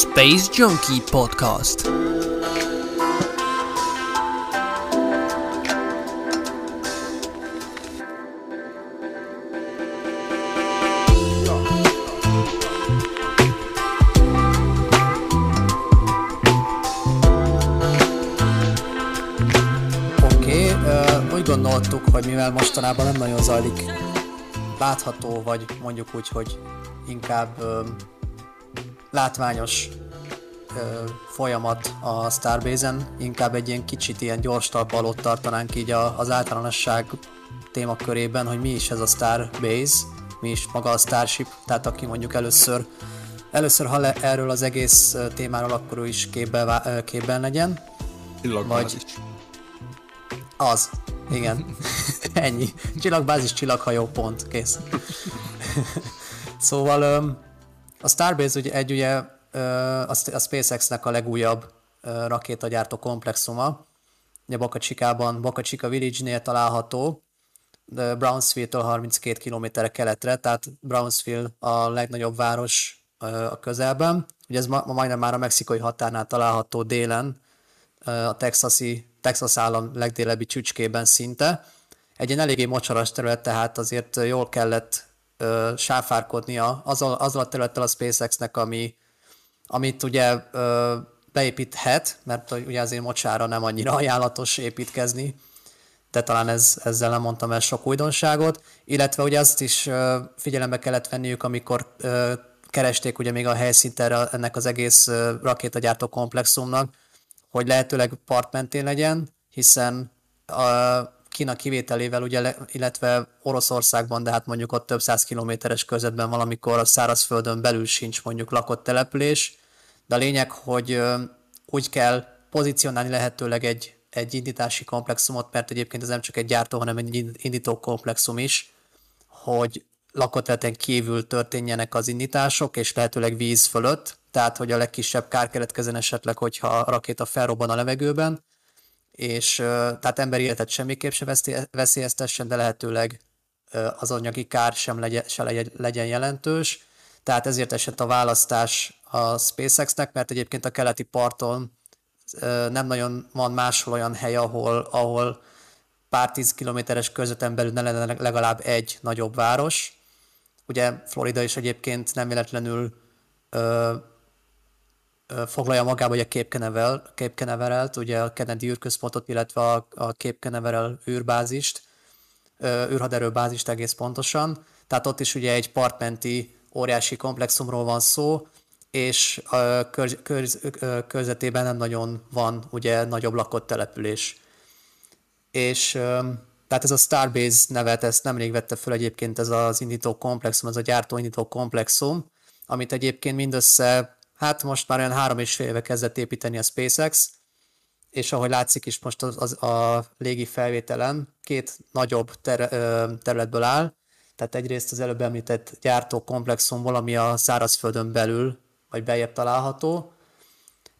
Space Junkie Podcast. Gondoltuk, hogy mivel mostanában nem nagyon zajlik látható, vagy mondjuk úgy, hogy inkább látványos ö, folyamat a Starbase-en, inkább egy ilyen kicsit ilyen gyors talpalót tartanánk így a, az általánosság témakörében, hogy mi is ez a Starbase, mi is maga a Starship, tehát aki mondjuk először először hall erről az egész témáról, akkor ő is képben, képben legyen. Csillagbázis. Vagy- Az. Igen. Ennyi. Csillagbázis, csillaghajó, pont. Kész. szóval a Starbase ugye egy ugye a SpaceX-nek a legújabb rakétagyártó komplexuma. Ugye Boca Chica Village-nél található, de Brownsville-től 32 km keletre, tehát Brownsville a legnagyobb város a közelben. Ugye ez ma, ma majdnem már a mexikai határnál található délen, a texasi, Texas állam legdélebbi csücskében szinte. Egy ilyen eléggé mocsaras terület, tehát azért jól kellett ö, sáfárkodnia azzal, azzal a területtel a SpaceX-nek, ami, amit ugye ö, beépíthet, mert ugye azért mocsára nem annyira ajánlatos építkezni, de talán ez, ezzel nem mondtam el sok újdonságot, illetve ugye azt is ö, figyelembe kellett venniük, amikor ö, keresték ugye még a helyszínt erre, ennek az egész ö, rakétagyártó komplexumnak, hogy lehetőleg part mentén legyen, hiszen a Kína kivételével, ugye, le- illetve Oroszországban, de hát mondjuk ott több száz kilométeres körzetben valamikor a szárazföldön belül sincs mondjuk lakott település, de a lényeg, hogy úgy kell pozícionálni lehetőleg egy, egy indítási komplexumot, mert egyébként ez nem csak egy gyártó, hanem egy ind- indító komplexum is, hogy lakott kívül történjenek az indítások, és lehetőleg víz fölött, tehát hogy a legkisebb kár keletkezzen esetleg, hogyha a rakéta felrobban a levegőben, és tehát emberi életet semmiképp se veszélyeztessen, de lehetőleg az anyagi kár sem legyen, se legyen, jelentős. Tehát ezért esett a választás a SpaceX-nek, mert egyébként a keleti parton nem nagyon van máshol olyan hely, ahol, ahol pár tíz kilométeres közötten belül ne lenne legalább egy nagyobb város. Ugye Florida is egyébként nem véletlenül foglalja magába ugye a Cape Cape ugye a Kennedy űrközpontot, illetve a, a Cape Canaveral űrbázist, űrhaderőbázist egész pontosan. Tehát ott is ugye egy partmenti óriási komplexumról van szó, és ö, körz, körz, körzetében nem nagyon van ugye nagyobb lakott település. És tehát ez a Starbase nevet, ezt nemrég vette föl egyébként ez az indító komplexum, ez a gyártó indító komplexum, amit egyébként mindössze, hát most már olyan három és fél éve kezdett építeni a SpaceX, és ahogy látszik is most az, az a légi felvételen két nagyobb ter, ö, területből áll, tehát egyrészt az előbb említett gyártó komplexumból, ami a szárazföldön belül, vagy beljebb található,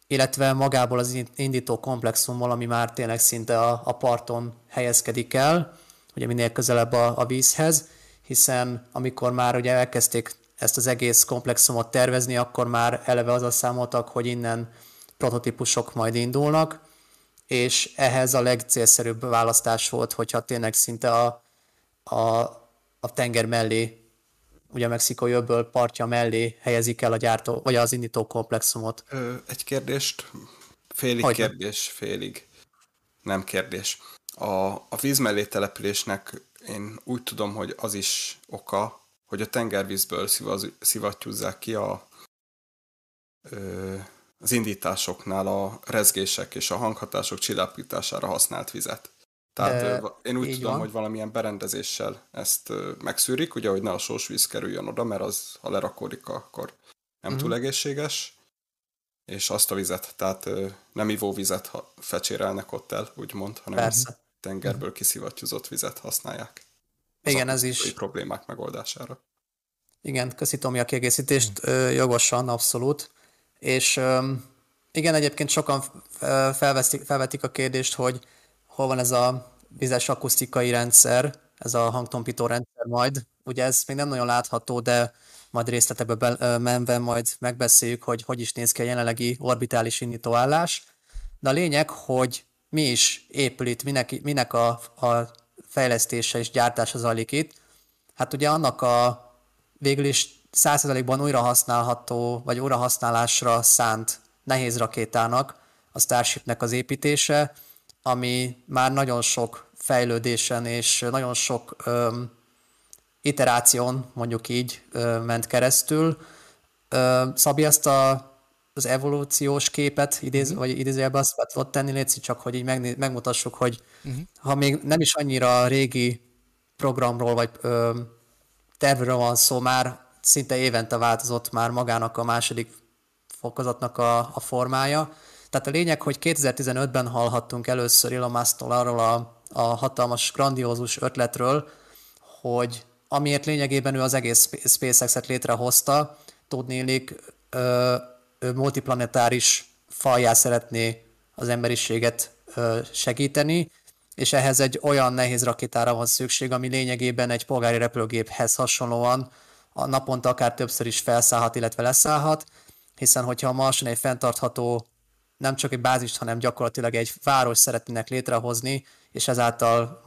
illetve magából az indító komplexumból, ami már tényleg szinte a, a parton helyezkedik el, ugye minél közelebb a, a vízhez, hiszen amikor már ugye elkezdték ezt az egész komplexumot tervezni, akkor már eleve azzal számoltak, hogy innen prototípusok majd indulnak, és ehhez a legcélszerűbb választás volt, hogyha tényleg szinte a, a, a tenger mellé, ugye a mexikói öböl partja mellé helyezik el a gyártó, vagy az indító komplexumot. Ö, egy kérdést, félig Hogyne. kérdés, félig nem kérdés. A, a víz mellé településnek én úgy tudom, hogy az is oka, hogy a tengervízből szivattyúzzák ki a, az indításoknál a rezgések és a hanghatások csillapítására használt vizet. Tehát ö, én úgy tudom, van. hogy valamilyen berendezéssel ezt megszűrik, ugye, hogy ne a sós víz kerüljön oda, mert az, ha lerakódik, akkor nem Mhm. túl egészséges, és azt a vizet, tehát nem ivóvizet fecsérelnek ott el, úgymond, hanem Persze. tengerből kiszivattyúzott vizet használják. Igen, ez is. problémák megoldására. Igen, köszi Tomi a kiegészítést, ö, jogosan, abszolút. És ö, igen, egyébként sokan felveszik, felvetik a kérdést, hogy hol van ez a vizes akusztikai rendszer, ez a hangtompító rendszer majd, ugye ez még nem nagyon látható, de majd részletekbe be, menve majd megbeszéljük, hogy hogy is néz ki a jelenlegi orbitális indítóállás. De a lényeg, hogy mi is épül itt, minek, minek a, a fejlesztése és gyártása zajlik itt. Hát ugye annak a végül is 100%-ban újra használható, vagy újra használásra szánt nehéz rakétának, a Starshipnek az építése, ami már nagyon sok fejlődésen és nagyon sok öm, iteráción, mondjuk így, öm, ment keresztül. Öm, Szabi, ezt a, az evolúciós képet idéz, uh-huh. vagy idézőjelbe azt tudod tenni, Léci, csak hogy így megné- megmutassuk, hogy uh-huh. ha még nem is annyira régi programról, vagy öm, tervről van szó, már szinte évente változott már magának a második fokozatnak a, a formája. Tehát a lényeg, hogy 2015-ben hallhattunk először Elon musk arról a, a hatalmas, grandiózus ötletről, hogy amiért lényegében ő az egész SpaceX-et létrehozta, tudnélik, ö, ö, multiplanetáris faljá szeretné az emberiséget ö, segíteni, és ehhez egy olyan nehéz rakétára van szükség, ami lényegében egy polgári repülőgéphez hasonlóan a naponta akár többször is felszállhat, illetve leszállhat, hiszen hogyha a Marson egy fenntartható nem csak egy bázist, hanem gyakorlatilag egy város szeretnének létrehozni, és ezáltal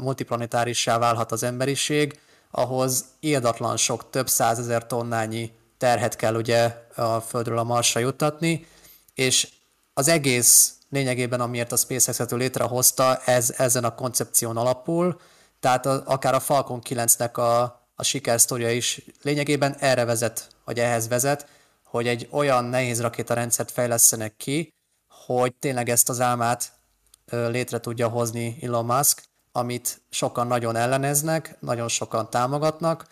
multiplanetárissá válhat az emberiség, ahhoz írdatlan sok, több százezer tonnányi terhet kell ugye a Földről a Marsra juttatni, és az egész lényegében, amiért a SpaceX-et létrehozta, ez ezen a koncepción alapul, tehát a, akár a Falcon 9-nek a, a sikersztoria is lényegében erre vezet, vagy ehhez vezet, hogy egy olyan nehéz rakétarendszert fejlesztenek ki, hogy tényleg ezt az álmát létre tudja hozni Elon Musk, amit sokan nagyon elleneznek, nagyon sokan támogatnak.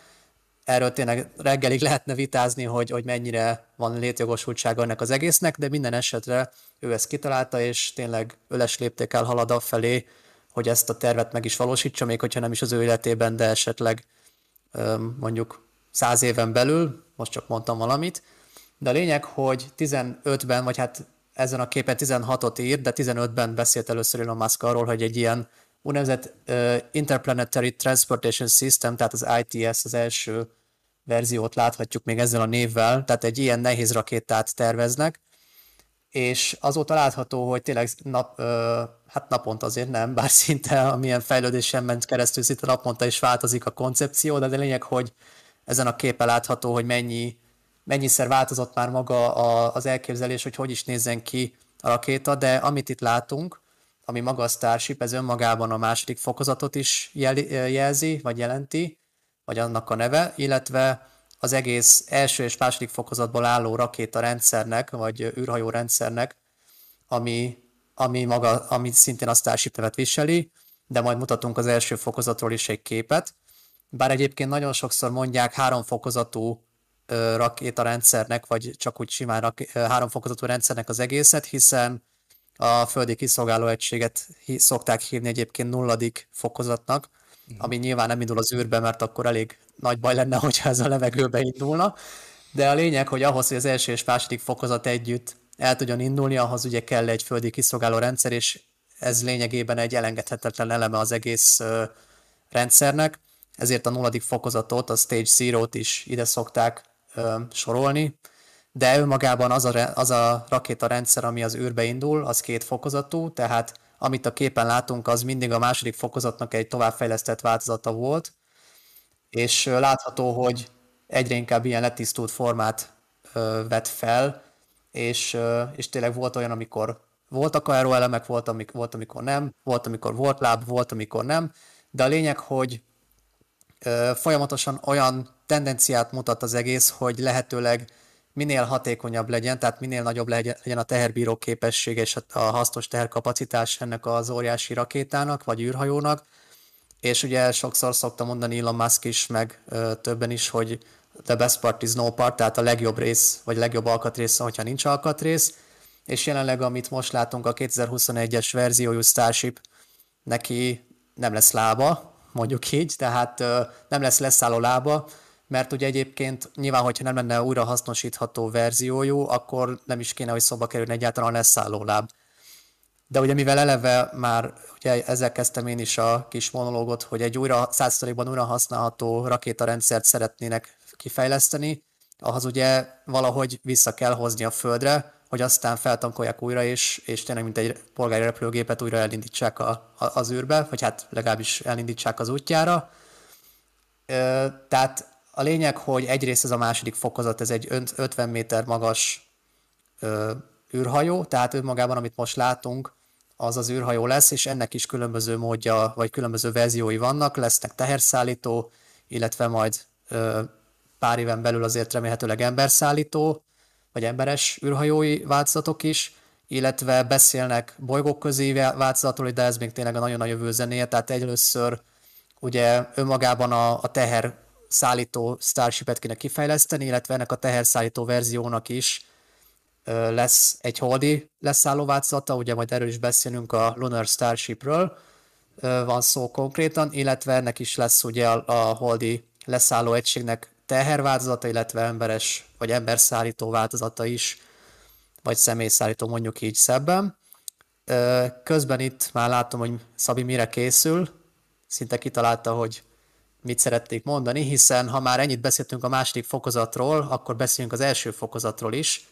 Erről tényleg reggelig lehetne vitázni, hogy, hogy mennyire van létjogosultsága ennek az egésznek, de minden esetre ő ezt kitalálta, és tényleg öles léptékkel halad felé, hogy ezt a tervet meg is valósítsa, még hogyha nem is az ő életében, de esetleg mondjuk száz éven belül, most csak mondtam valamit, de a lényeg, hogy 15-ben, vagy hát ezen a képen 16-ot ír, de 15-ben beszélt először Elon Musk arról, hogy egy ilyen úgynevezett uh, Interplanetary Transportation System, tehát az ITS az első verziót láthatjuk még ezzel a névvel, tehát egy ilyen nehéz rakétát terveznek, és azóta látható, hogy tényleg nap, uh, hát naponta azért nem, bár szinte amilyen fejlődésen ment keresztül, szinte naponta is változik a koncepció, de a lényeg, hogy ezen a képen látható, hogy mennyi mennyiszer változott már maga a, az elképzelés, hogy hogy is nézzen ki a rakéta, de amit itt látunk, ami maga a Starship, ez önmagában a második fokozatot is jel, jelzi, vagy jelenti, vagy annak a neve, illetve az egész első és második fokozatból álló rakéta rendszernek, vagy űrhajó rendszernek, ami, ami, maga, ami szintén a Starship nevet viseli, de majd mutatunk az első fokozatról is egy képet. Bár egyébként nagyon sokszor mondják három fokozatú rakétarendszernek, vagy csak úgy simán rak- háromfokozatú rendszernek az egészet, hiszen a földi kiszolgáló egységet szokták hívni egyébként nulladik fokozatnak. Ami nyilván nem indul az űrbe, mert akkor elég nagy baj lenne, hogyha ez a levegőbe indulna. De a lényeg, hogy ahhoz, hogy az első és második fokozat együtt el tudjon indulni, ahhoz ugye kell egy földi kiszolgáló rendszer, és ez lényegében egy elengedhetetlen eleme az egész rendszernek, ezért a nulladik fokozatot, a Stage Zero-t is ide szokták ö, sorolni, de önmagában az a, az a rakétarendszer, ami az űrbe indul, az két fokozatú, tehát amit a képen látunk, az mindig a második fokozatnak egy továbbfejlesztett változata volt, és látható, hogy egyre inkább ilyen letisztult formát ö, vett fel, és, ö, és tényleg volt olyan, amikor voltak elemek, volt, amik, volt, amikor nem, volt, amikor volt láb, volt, amikor nem, de a lényeg, hogy ö, folyamatosan olyan tendenciát mutat az egész, hogy lehetőleg minél hatékonyabb legyen, tehát minél nagyobb legyen a teherbíró képessége és a hasznos teherkapacitás ennek az óriási rakétának, vagy űrhajónak, és ugye sokszor szokta mondani Elon Musk is, meg többen is, hogy the best part is no part, tehát a legjobb rész, vagy legjobb alkatrész, hogyha nincs alkatrész, és jelenleg, amit most látunk, a 2021-es verziójú Starship, neki nem lesz lába, mondjuk így, tehát nem lesz leszálló lába, mert ugye egyébként nyilván, hogyha nem lenne újra hasznosítható verziójú, akkor nem is kéne, hogy szóba kerülni egyáltalán a leszálló láb. de ugye mivel eleve már ugye ezzel kezdtem én is a kis monológot, hogy egy újra, 100%-ban újra használható rakétarendszert szeretnének kifejleszteni, ahhoz ugye valahogy vissza kell hozni a földre, hogy aztán feltankolják újra, és, és tényleg mint egy polgári repülőgépet újra elindítsák a, a, az űrbe, vagy hát legalábbis elindítsák az útjára. Ö, tehát a lényeg, hogy egyrészt ez a második fokozat, ez egy 50 méter magas ö, űrhajó, tehát önmagában, amit most látunk, az az űrhajó lesz, és ennek is különböző módja, vagy különböző verziói vannak, lesznek teherszállító, illetve majd ö, pár éven belül azért remélhetőleg emberszállító, vagy emberes űrhajói változatok is, illetve beszélnek bolygóközi változatról, de ez még tényleg a nagyon nagy jövő zenéje, tehát először ugye önmagában a, a teher szállító Starship-et kéne kifejleszteni, illetve ennek a teherszállító verziónak is lesz egy holdi leszálló változata, ugye majd erről is beszélünk a Lunar Starshipről, van szó konkrétan, illetve ennek is lesz ugye a, a holdi leszálló egységnek teherváltozata, illetve emberes vagy emberszállító változata is, vagy személyszállító mondjuk így szebben. Közben itt már látom, hogy Szabi mire készül, szinte kitalálta, hogy mit szerették mondani, hiszen ha már ennyit beszéltünk a második fokozatról, akkor beszéljünk az első fokozatról is,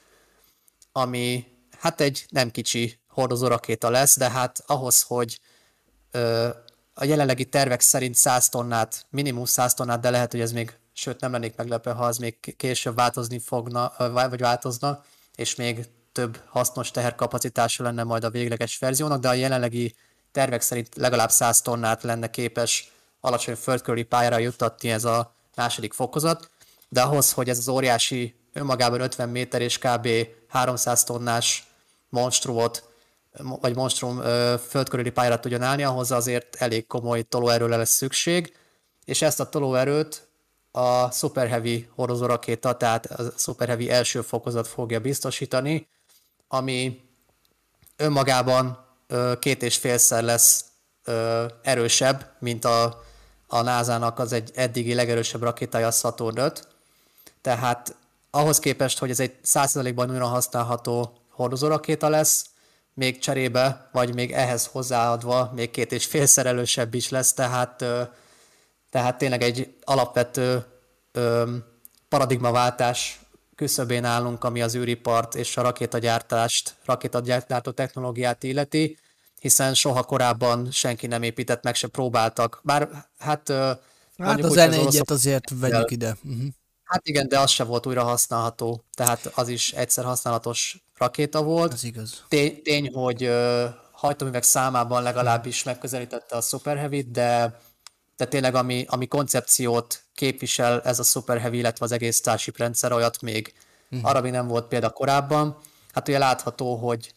ami hát egy nem kicsi hordozó rakéta lesz, de hát ahhoz, hogy ö, a jelenlegi tervek szerint 100 tonnát, minimum 100 tonnát, de lehet, hogy ez még sőt nem lennék meglepő, ha az még később változni fogna, vagy változna, és még több hasznos teherkapacitása lenne majd a végleges verziónak, de a jelenlegi tervek szerint legalább 100 tonnát lenne képes alacsony földkörüli pályára juttatni ez a második fokozat, de ahhoz, hogy ez az óriási önmagában 50 méter és kb. 300 tonnás monstrumot, vagy monstrum földkörüli pályára tudjon állni, ahhoz azért elég komoly tolóerőre lesz szükség, és ezt a tolóerőt a Super Heavy hordozó rakéta, tehát a Super Heavy első fokozat fogja biztosítani, ami önmagában két és félszer lesz erősebb, mint a, a NASA-nak az egy eddigi legerősebb rakétája, a Saturn 5. Tehát ahhoz képest, hogy ez egy 100%-ban újra használható hordozó rakéta lesz, még cserébe, vagy még ehhez hozzáadva még két és félszer erősebb is lesz, tehát tehát tényleg egy alapvető paradigmaváltás küszöbén állunk, ami az űripart és a rakétagyártást, rakétagyártó technológiát illeti, hiszen soha korábban senki nem épített, meg se próbáltak. Bár hát... Hát az N1-et az azért vegyük ide. Uh-huh. Hát igen, de az se volt újra használható, tehát az is egyszer használatos rakéta volt. Ez igaz. Tény, tény hogy hajtóművek számában legalábbis megközelítette a Super Heavy-t, de de tényleg ami, ami koncepciót képvisel ez a Super Heavy, illetve az egész Starship rendszer, olyat még uh-huh. arra még nem volt példa korábban. Hát ugye látható, hogy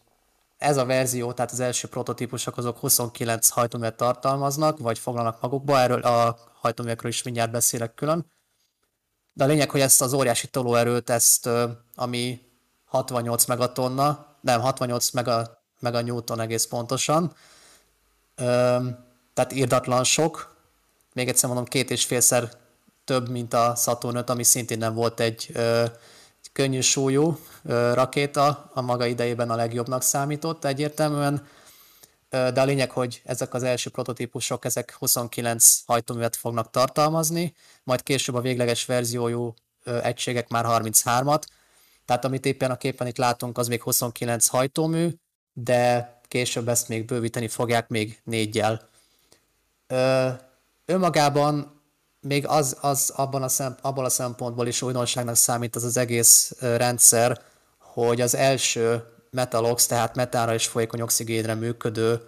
ez a verzió, tehát az első prototípusok azok 29 hajtóművet tartalmaznak, vagy foglalnak magukba, erről a hajtóművekről is mindjárt beszélek külön. De a lényeg, hogy ezt az óriási tolóerőt, ezt, ami 68 megatonna, nem, 68 mega, mega newton egész pontosan, tehát írdatlan sok, még egyszer mondom, két és félszer több, mint a Saturn 5, ami szintén nem volt egy könnyű súlyú ö, rakéta, a maga idejében a legjobbnak számított. Egyértelműen, ö, de a lényeg, hogy ezek az első prototípusok, ezek 29 hajtóművet fognak tartalmazni, majd később a végleges verziójú ö, egységek már 33-at, tehát amit éppen a képen itt látunk, az még 29 hajtómű, de később ezt még bővíteni fogják még négyel önmagában még az, az abban a szemp, abban a szempontból is újdonságnak számít az az egész rendszer, hogy az első Metalox, tehát metánra és folyékony oxigénre működő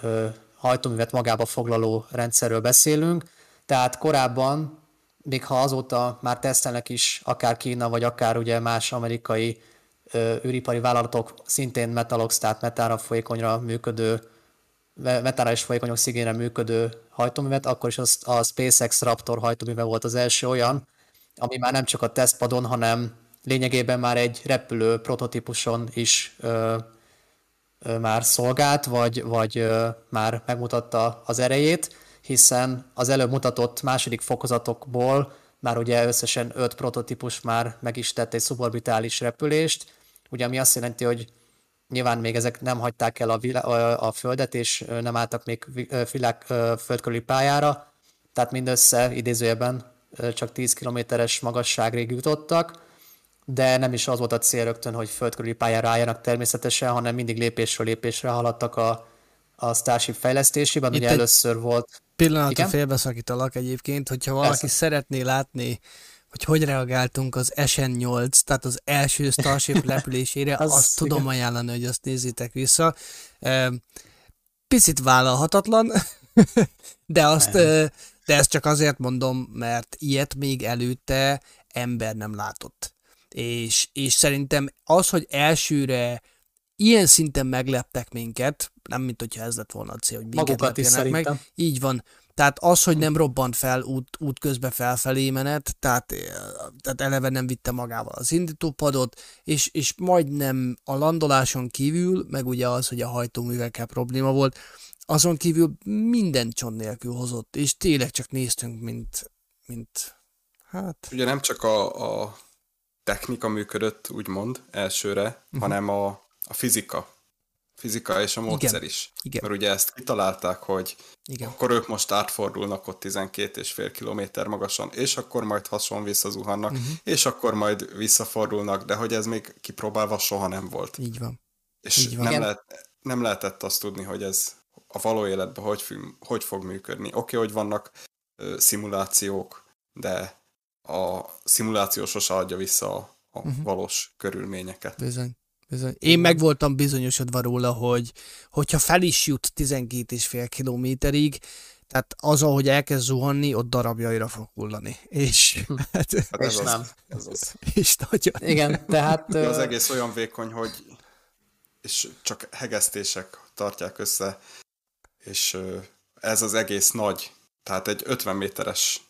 ö, hajtóművet magába foglaló rendszerről beszélünk. Tehát korábban, még ha azóta már tesztelnek is, akár Kína, vagy akár ugye más amerikai ö, űripari vállalatok szintén Metalox, tehát metánra folyékonyra működő metára és folyékony oxigénre működő hajtóművet, akkor is az, a SpaceX Raptor hajtóműve volt az első olyan, ami már nem csak a tesztpadon, hanem lényegében már egy repülő prototípuson is ö, ö, már szolgált, vagy, vagy ö, már megmutatta az erejét, hiszen az előbb mutatott második fokozatokból már ugye összesen öt prototípus már meg is tett egy szuborbitális repülést, ugye ami azt jelenti, hogy nyilván még ezek nem hagyták el a, vilá- a, földet, és nem álltak még világ, földkörüli pályára, tehát mindössze idézőjelben csak 10 kilométeres magasságig jutottak, de nem is az volt a cél rögtön, hogy földkörüli pályára álljanak természetesen, hanem mindig lépésről lépésre haladtak a, a Starship fejlesztésében. Itt Ugye először volt... Pillanatra félbeszakítalak egyébként, hogyha valaki Persze. szeretné látni, hogy hogy reagáltunk az SN8, tehát az első Starship repülésére, az, azt igen. tudom ajánlani, hogy azt nézzétek vissza. Picit vállalhatatlan, de azt, de ezt csak azért mondom, mert ilyet még előtte ember nem látott. És, és szerintem az, hogy elsőre ilyen szinten megleptek minket, nem mint hogyha ez lett volna a cél, hogy minket Magukat is meg. Így van. Tehát az, hogy nem robbant fel út, út közben felfelé menet, tehát, tehát eleve nem vitte magával az indítópadot, és, és majdnem a landoláson kívül, meg ugye az, hogy a hajtóművekkel probléma volt, azon kívül minden csont nélkül hozott, és tényleg csak néztünk, mint, mint hát... Ugye nem csak a, a technika működött, úgymond, elsőre, uh-huh. hanem a, a fizika. Fizika és a módszer Igen. is. Igen. Mert ugye ezt kitalálták, hogy Igen. akkor ők most átfordulnak ott 12,5 kilométer magasan, és akkor majd hason visszazuhannak, uh-huh. és akkor majd visszafordulnak, de hogy ez még kipróbálva soha nem volt. Így van. És Így van. Nem, lehet, nem lehetett azt tudni, hogy ez a való életben hogy, hogy fog működni. Oké, okay, hogy vannak ö, szimulációk, de a szimuláció sose adja vissza a, a uh-huh. valós körülményeket. Bizony. Bizony. Én meg voltam bizonyosodva róla, hogy hogyha fel is jut 12,5 kilométerig, tehát az, ahogy elkezd zuhanni, ott darabjaira fog hullani. És, hm. hát, hát ez és az, nem. Ez az. És nagyon. Igen, tehát... az egész olyan vékony, hogy és csak hegesztések tartják össze, és ez az egész nagy, tehát egy 50 méteres,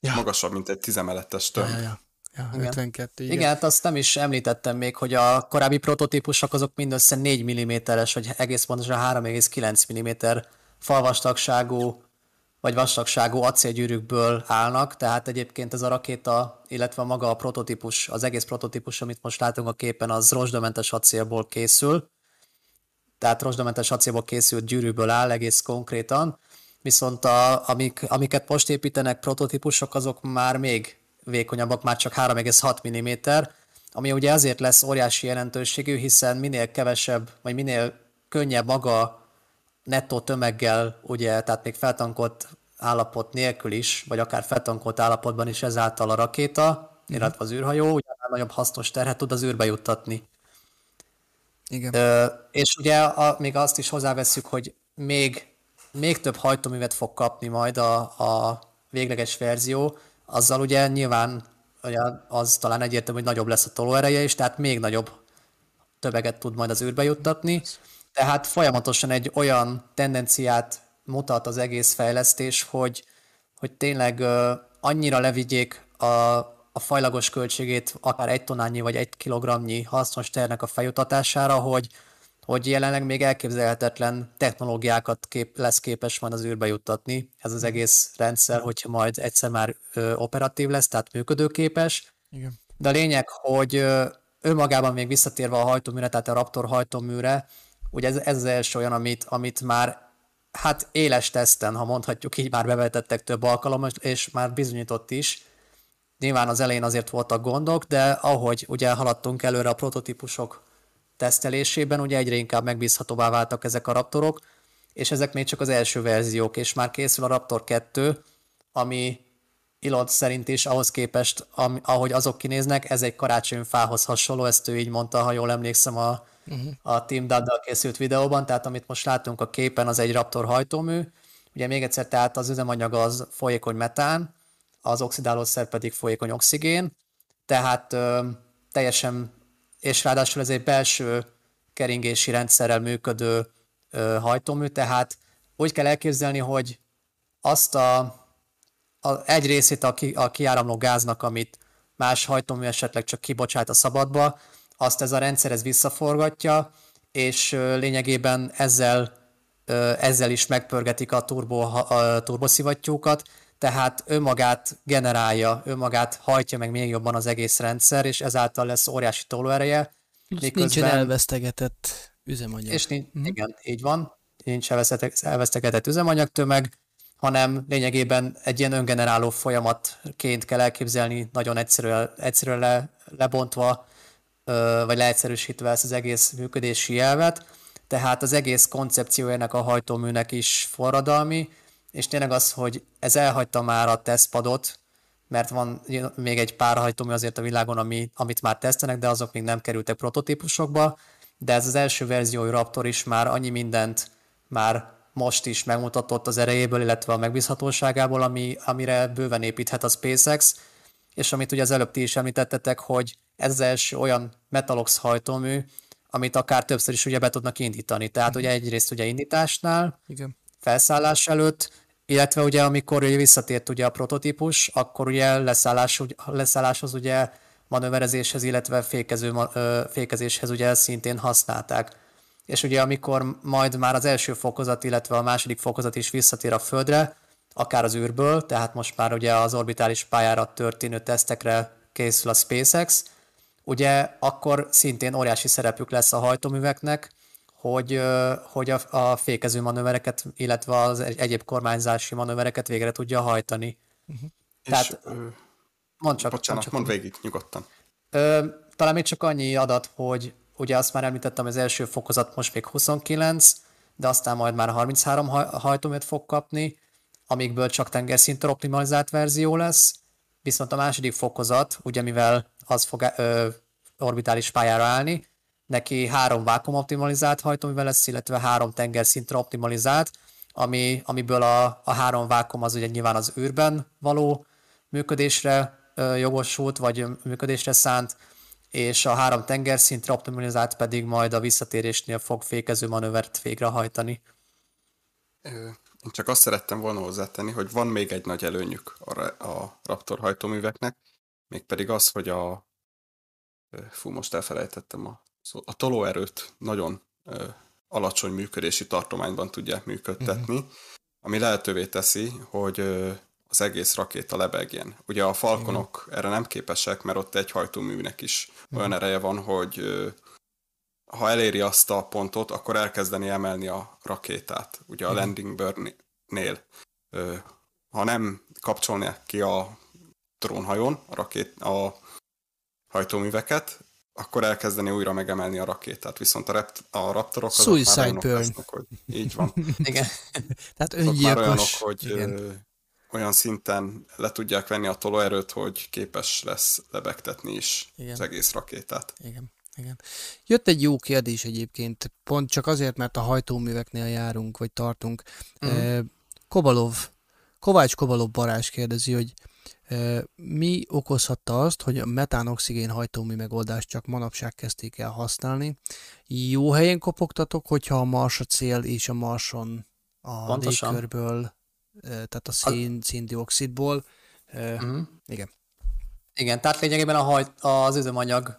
ja. magasabb, mint egy 10 emeletes tömb. Ja, ja, ja. Ja, igen. 52, igen. igen, hát azt nem is említettem még, hogy a korábbi prototípusok azok mindössze 4 mm-es, vagy egész pontosan 3,9 mm falvastagságú vagy vastagságú acélgyűrűkből állnak, tehát egyébként ez a rakéta, illetve maga a prototípus, az egész prototípus, amit most látunk a képen, az rozsdamentes acélból készül, tehát rozsdamentes acélból készült gyűrűből áll egész konkrétan, viszont a, amik, amiket most építenek prototípusok, azok már még vékonyabbak, már csak 3,6 mm, ami ugye azért lesz óriási jelentőségű, hiszen minél kevesebb, vagy minél könnyebb maga nettó tömeggel, ugye, tehát még feltankolt állapot nélkül is, vagy akár feltankolt állapotban is ezáltal a rakéta, mm. illetve az űrhajó, ugye nagyobb hasznos terhet tud az űrbe juttatni. Igen. Ö, és ugye a, még azt is hozzáveszünk, hogy még, még több hajtóművet fog kapni majd a, a végleges verzió, azzal ugye nyilván az talán egyértelmű, hogy nagyobb lesz a tolóereje is, tehát még nagyobb töveget tud majd az űrbe juttatni. Tehát folyamatosan egy olyan tendenciát mutat az egész fejlesztés, hogy, hogy tényleg annyira levigyék a, a fajlagos költségét akár egy tonányi vagy egy kilogramnyi hasznos ternek a feljutatására, hogy, hogy jelenleg még elképzelhetetlen technológiákat kép, lesz képes majd az űrbe juttatni ez az egész rendszer, hogyha majd egyszer már ö, operatív lesz, tehát működőképes. Igen. De a lényeg, hogy ö, önmagában még visszatérve a hajtóműre, tehát a Raptor hajtóműre, ugye ez, ez az első olyan, amit, amit már hát éles teszten, ha mondhatjuk így, már bevetettek több alkalommal, és már bizonyított is. Nyilván az elején azért voltak gondok, de ahogy ugye haladtunk előre a prototípusok tesztelésében ugye egyre inkább megbízhatóvá váltak ezek a Raptorok, és ezek még csak az első verziók, és már készül a Raptor 2, ami Elon szerint is ahhoz képest, ahogy azok kinéznek, ez egy karácsonyfához hasonló, ezt ő így mondta, ha jól emlékszem a, uh-huh. a Team Daddal készült videóban, tehát amit most látunk a képen, az egy Raptor hajtómű. Ugye még egyszer, tehát az üzemanyag az folyékony metán, az oxidálószer pedig folyékony oxigén, tehát ö, teljesen és ráadásul ez egy belső keringési rendszerrel működő hajtómű, tehát úgy kell elképzelni, hogy azt a, a egy részét a, ki, a kiáramló gáznak, amit más hajtómű esetleg csak kibocsát a szabadba, azt ez a rendszer ez visszaforgatja, és lényegében ezzel, ezzel is megpörgetik a, turbo, a turboszivattyúkat, tehát önmagát generálja, önmagát hajtja meg még jobban az egész rendszer, és ezáltal lesz óriási tolóereje, Miközben... Nincsen elvesztegetett üzemanyag. És nincs, uh-huh. igen, így van. Nincs elvesztegetett üzemanyagtömeg, hanem lényegében egy ilyen öngeneráló folyamatként kell elképzelni, nagyon egyszerűen, egyszerűen le, lebontva, vagy leegyszerűsítve ezt az egész működési elvet. Tehát az egész koncepció ennek a hajtóműnek is forradalmi, és tényleg az, hogy ez elhagyta már a tesztpadot, mert van még egy pár hajtómű azért a világon, ami, amit már tesztenek, de azok még nem kerültek prototípusokba, de ez az első verziói Raptor is már annyi mindent már most is megmutatott az erejéből, illetve a megbízhatóságából, ami, amire bőven építhet a SpaceX, és amit ugye az előbb ti is említettetek, hogy ez az első olyan Metalox hajtómű, amit akár többször is ugye be tudnak indítani. Tehát ugye egyrészt ugye indításnál, Igen. Felszállás előtt, illetve ugye amikor ugye visszatért ugye a prototípus, akkor ugye leszállás, leszálláshoz ugye manőverezéshez, illetve fékező, fékezéshez ugye szintén használták. És ugye amikor majd már az első fokozat, illetve a második fokozat is visszatér a Földre, akár az űrből, tehát most már ugye az orbitális pályára történő tesztekre készül a SpaceX, ugye akkor szintén óriási szerepük lesz a hajtóműveknek, hogy, hogy a, a fékező manővereket, illetve az egyéb kormányzási manővereket végre tudja hajtani. Uh-huh. Tehát, És, mondd csak. Bocsánat, mondd, csak, végig, nyugodtan. Ö, talán még csak annyi adat, hogy ugye azt már említettem, az első fokozat most még 29, de aztán majd már 33 hajtóművet fog kapni, amikből csak tengerszinten optimalizált verzió lesz, viszont a második fokozat, ugye mivel az fog ö, orbitális pályára állni, neki három vákum optimalizált hajtóművel lesz, illetve három tengerszintre optimalizált, ami, amiből a, a három vákum az ugye nyilván az űrben való működésre jogosult, vagy működésre szánt, és a három tengerszintre optimalizált pedig majd a visszatérésnél fog fékező manővert végrehajtani. Én csak azt szerettem volna hozzátenni, hogy van még egy nagy előnyük a, a Raptor hajtóműveknek, mégpedig az, hogy a fú, most elfelejtettem a, a tolóerőt nagyon ö, alacsony működési tartományban tudják működtetni, uh-huh. ami lehetővé teszi, hogy ö, az egész rakéta lebegjen. Ugye a Falconok uh-huh. erre nem képesek, mert ott egy hajtóműnek is uh-huh. olyan ereje van, hogy ö, ha eléri azt a pontot, akkor elkezdeni emelni a rakétát, ugye a landing burn-nél. Ha nem kapcsolni ki a drónhajón a, rakét, a hajtóműveket, akkor elkezdeni újra megemelni a rakétát. Viszont a, rept, a raptorok azok Suicide már burn. Lesznek, hogy így van. Igen. Tehát öngyilkos. Már olyanok, hogy Igen. olyan szinten le tudják venni a tolóerőt, hogy képes lesz lebegtetni is Igen. az egész rakétát. Igen. Igen. Jött egy jó kérdés egyébként, pont csak azért, mert a hajtóműveknél járunk, vagy tartunk. Uh-huh. Kobalov, Kovács Kobalov Barás kérdezi, hogy mi okozhatta azt, hogy a metánoxigén hajtómű megoldást csak manapság kezdték el használni? Jó helyen kopogtatok, hogyha a Mars a cél és a Marson a Pontosan. légkörből, tehát a szén, széndiokszidból. Uh-huh. Igen. Igen, tehát lényegében a hajt, az üzemanyag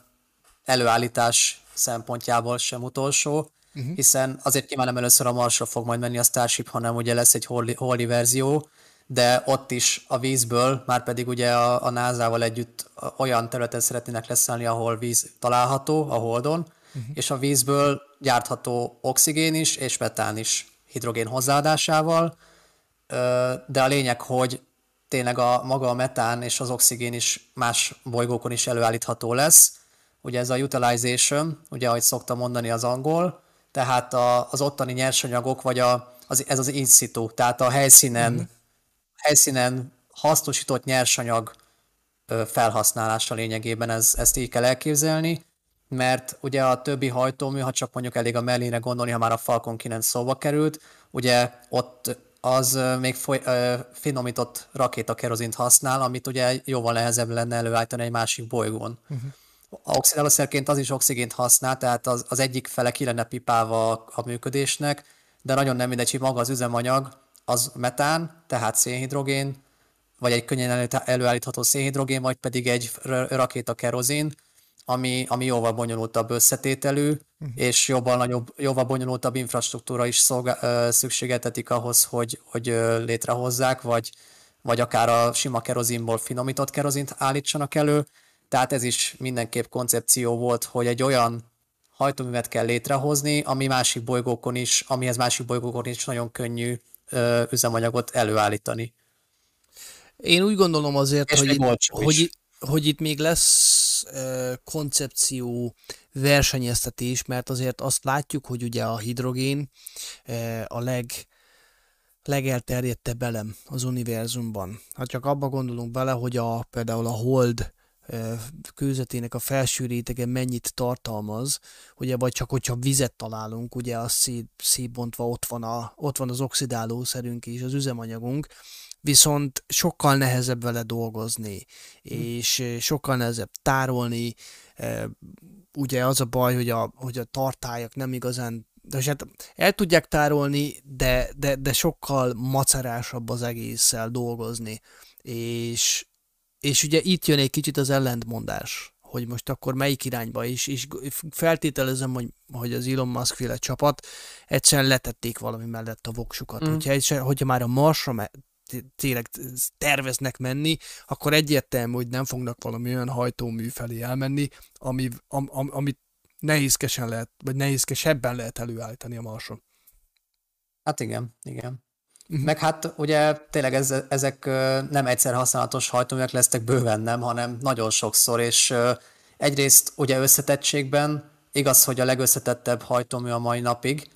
előállítás szempontjából sem utolsó, uh-huh. hiszen azért nyilván nem először a Marsra fog majd menni a Starship, hanem ugye lesz egy holdi, verzió, de ott is a vízből, már pedig ugye a, a NASA-val együtt olyan területen szeretnének leszállni, ahol víz található, a Holdon, uh-huh. és a vízből gyártható oxigén is, és metán is hidrogén hozzáadásával, de a lényeg, hogy tényleg a maga a metán és az oxigén is más bolygókon is előállítható lesz, ugye ez a utilization, ugye ahogy szokta mondani az angol, tehát a, az ottani nyersanyagok, vagy a, az, ez az in situ, tehát a helyszínen, mm. Helyszínen hasznosított nyersanyag felhasználása lényegében ez, ezt így kell elképzelni, mert ugye a többi hajtómű, ha csak mondjuk elég a Merlinre gondolni, ha már a Falcon 9 szóba került, ugye ott az még foly, ö, finomított rakétakerozint használ, amit ugye jóval nehezebb lenne előállítani egy másik bolygón. Uh-huh oxidálószerként az is oxigént használ, tehát az, az egyik fele ki lenne pipálva a, a működésnek, de nagyon nem mindegy, hogy maga az üzemanyag az metán, tehát szénhidrogén, vagy egy könnyen elő, előállítható szénhidrogén, vagy pedig egy rakéta kerozin, ami, ami jóval bonyolultabb összetételű, uh-huh. és jóval, nagyobb, jóval bonyolultabb infrastruktúra is szolgál, ö, szükségeltetik ahhoz, hogy, hogy létrehozzák, vagy, vagy akár a sima kerozinból finomított kerozint állítsanak elő, tehát ez is mindenképp koncepció volt, hogy egy olyan hajtóművet kell létrehozni, ami másik bolygókon is, amihez másik bolygókon is nagyon könnyű üzemanyagot előállítani. Én úgy gondolom azért, És hogy itt, hogy, hogy itt még lesz ö, koncepció versenyeztetés, mert azért azt látjuk, hogy ugye a hidrogén ö, a leg legelterjedtebb elem az univerzumban. Ha csak abba gondolunk bele, hogy a, például a hold kőzetének a felső rétege mennyit tartalmaz, ugye, vagy csak hogyha vizet találunk, ugye az szétbontva ott van, a, ott van az oxidálószerünk és az üzemanyagunk, viszont sokkal nehezebb vele dolgozni, és ö, sokkal nehezebb tárolni. Ugye az a baj, hogy a, hogy a tartályok nem igazán de hát el tudják tárolni, de, de, de sokkal macerásabb az egésszel dolgozni. És, és ugye itt jön egy kicsit az ellentmondás, hogy most akkor melyik irányba is, és feltételezem, hogy, hogy az Elon Musk féle csapat egyszerűen letették valami mellett a voksukat. Mm. Hogyha, egyszer, hogyha már a Marsra me- tényleg terveznek menni, akkor egyértelmű, hogy nem fognak valami olyan hajtómű felé elmenni, ami, am, am, amit nehézkesen lehet, vagy nehézkesebben lehet előállítani a Marson. Hát igen, igen. Uh-huh. Meg hát ugye tényleg ez, ezek nem egyszer használatos hajtóművek lesznek bőven nem, hanem nagyon sokszor, és egyrészt ugye összetettségben igaz, hogy a legösszetettebb hajtómű a mai napig,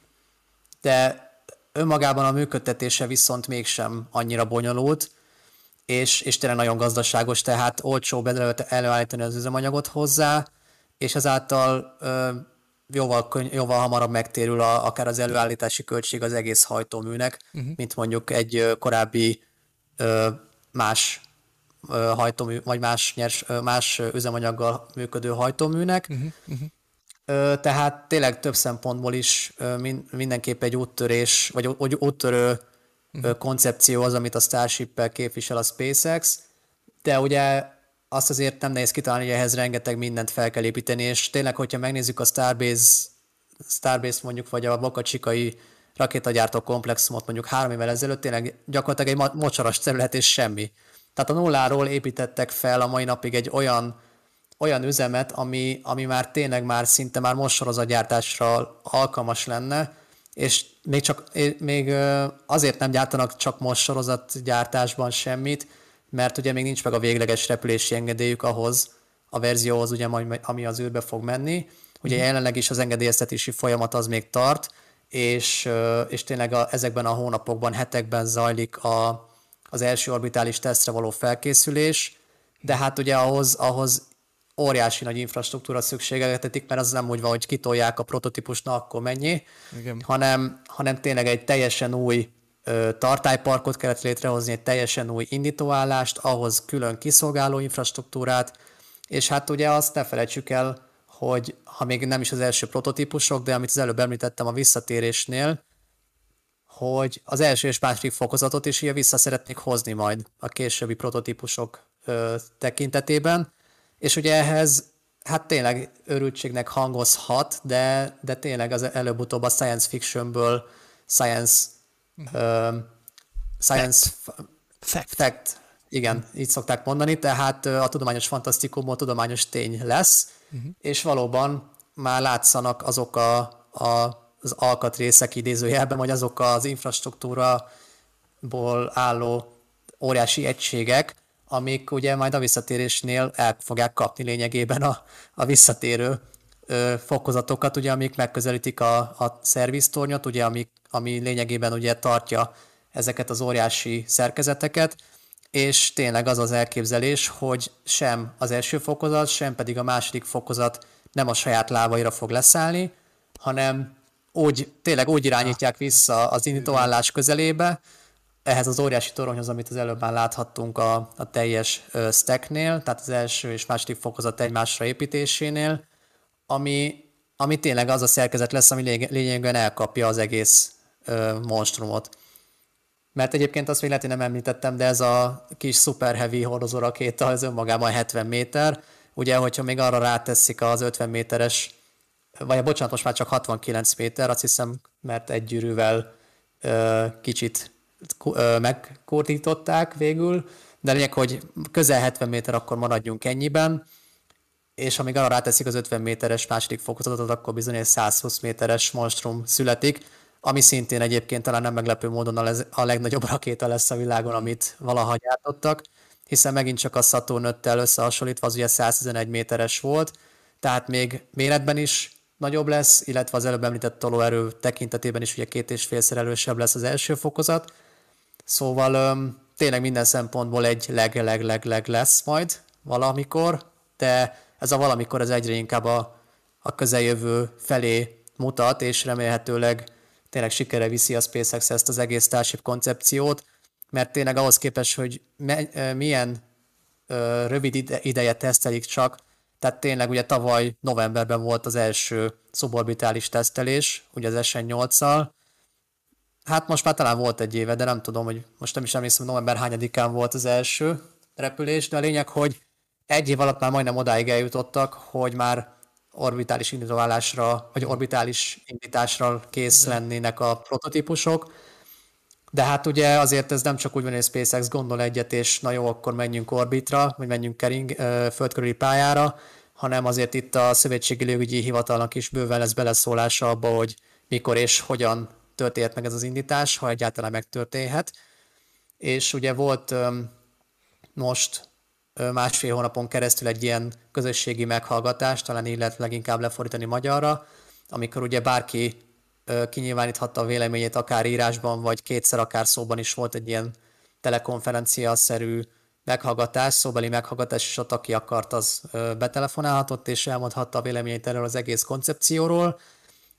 de önmagában a működtetése viszont mégsem annyira bonyolult, és, és tényleg nagyon gazdaságos, tehát olcsó előállítani az üzemanyagot hozzá, és ezáltal jóval, könny- jóval hamarabb megtérül a, akár az előállítási költség az egész hajtóműnek, uh-huh. mint mondjuk egy korábbi ö, más ö, hajtómű, vagy más, nyers, más üzemanyaggal működő hajtóműnek. Uh-huh. Uh-huh. Ö, tehát tényleg több szempontból is ö, min- mindenképp egy úttörés, vagy ú- úttörő uh-huh. koncepció az, amit a Starship-pel képvisel a SpaceX, de ugye azt azért nem nehéz kitalálni, hogy ehhez rengeteg mindent fel kell építeni, és tényleg, hogyha megnézzük a Starbase, Starbase mondjuk, vagy a Boca Chicai rakétagyártó komplexumot mondjuk három évvel ezelőtt, tényleg gyakorlatilag egy mocsaras terület és semmi. Tehát a nulláról építettek fel a mai napig egy olyan, olyan üzemet, ami, ami már tényleg már szinte már most sorozatgyártásra alkalmas lenne, és még, csak, még azért nem gyártanak csak most sorozatgyártásban semmit, mert ugye még nincs meg a végleges repülési engedélyük ahhoz, a verzióhoz, ugye, ami az űrbe fog menni. Ugye mm. jelenleg is az engedélyeztetési folyamat az még tart, és, és tényleg a, ezekben a hónapokban, hetekben zajlik a, az első orbitális tesztre való felkészülés, de hát ugye ahhoz, ahhoz óriási nagy infrastruktúra szükségeltetik, mert az nem úgy van, hogy kitolják a prototípust, na akkor mennyi, Igen. Hanem, hanem tényleg egy teljesen új tartályparkot kellett létrehozni, egy teljesen új indítóállást, ahhoz külön kiszolgáló infrastruktúrát, és hát ugye azt ne felejtsük el, hogy ha még nem is az első prototípusok, de amit az előbb említettem a visszatérésnél, hogy az első és második fokozatot is ugye vissza szeretnék hozni majd a későbbi prototípusok ö, tekintetében, és ugye ehhez hát tényleg örültségnek hangozhat, de, de tényleg az előbb-utóbb a science fictionből science uh, science fact. fact. Igen, így szokták mondani, tehát a tudományos fantasztikumból tudományos tény lesz, uh-huh. és valóban már látszanak azok a, a, az alkatrészek idézőjelben, vagy azok az infrastruktúraból álló óriási egységek, amik ugye majd a visszatérésnél el fogják kapni lényegében a, a visszatérő ö, fokozatokat, ugye, amik megközelítik a, a szerviztornyot, ugye, amik, ami lényegében ugye tartja ezeket az óriási szerkezeteket, és tényleg az az elképzelés, hogy sem az első fokozat, sem pedig a második fokozat nem a saját lábaira fog leszállni, hanem úgy, tényleg úgy irányítják vissza az indítóállás közelébe, ehhez az óriási toronyhoz, amit az előbb már láthattunk a, a teljes stacknél, tehát az első és második fokozat egymásra építésénél, ami, ami tényleg az a szerkezet lesz, ami lényegében elkapja az egész ö, monstrumot. Mert egyébként azt még lehet, hogy nem említettem, de ez a kis super heavy hordozó rakéta, ez önmagában 70 méter. Ugye, hogyha még arra ráteszik az 50 méteres, vagy bocsánat, most már csak 69 méter, azt hiszem, mert egy gyűrűvel ö, kicsit ö, megkortították végül, de lényeg, hogy közel 70 méter, akkor maradjunk ennyiben és amíg arra ráteszik az 50 méteres második fokozatot, akkor bizony egy 120 méteres monstrum születik, ami szintén egyébként talán nem meglepő módon a legnagyobb rakéta lesz a világon, amit valaha gyártottak, hiszen megint csak a Saturn 5-tel összehasonlítva az ugye 111 méteres volt, tehát még méretben is nagyobb lesz, illetve az előbb említett tolóerő tekintetében is ugye két és félszer erősebb lesz az első fokozat. Szóval tényleg minden szempontból egy leg-leg-leg-leg lesz majd valamikor, de ez a valamikor ez egyre inkább a, a közeljövő felé mutat, és remélhetőleg tényleg sikere viszi a SpaceX ezt az egész Starship koncepciót, mert tényleg ahhoz képest, hogy me, milyen ö, rövid ide, ideje tesztelik csak, tehát tényleg ugye tavaly novemberben volt az első szuborbitális tesztelés, ugye az SN8-szal, Hát most már talán volt egy éve, de nem tudom, hogy most nem is emlékszem, november hányadikán volt az első repülés, de a lényeg, hogy egy év alatt már majdnem odáig eljutottak, hogy már orbitális indítólásra, vagy orbitális indításra kész lennének a prototípusok. De hát ugye azért ez nem csak úgy van, hogy SpaceX gondol egyet, és na jó, akkor menjünk orbitra, vagy menjünk kering, földkörüli pályára, hanem azért itt a Szövetségi Légügyi Hivatalnak is bőven lesz beleszólása abba, hogy mikor és hogyan történhet meg ez az indítás, ha egyáltalán megtörténhet. És ugye volt most másfél hónapon keresztül egy ilyen közösségi meghallgatás, talán így lehet leginkább lefordítani magyarra, amikor ugye bárki kinyilváníthatta a véleményét akár írásban, vagy kétszer akár szóban is volt egy ilyen telekonferencia-szerű meghallgatás, szóbeli meghallgatás, és ott aki akart, az betelefonálhatott, és elmondhatta a véleményét erről az egész koncepcióról,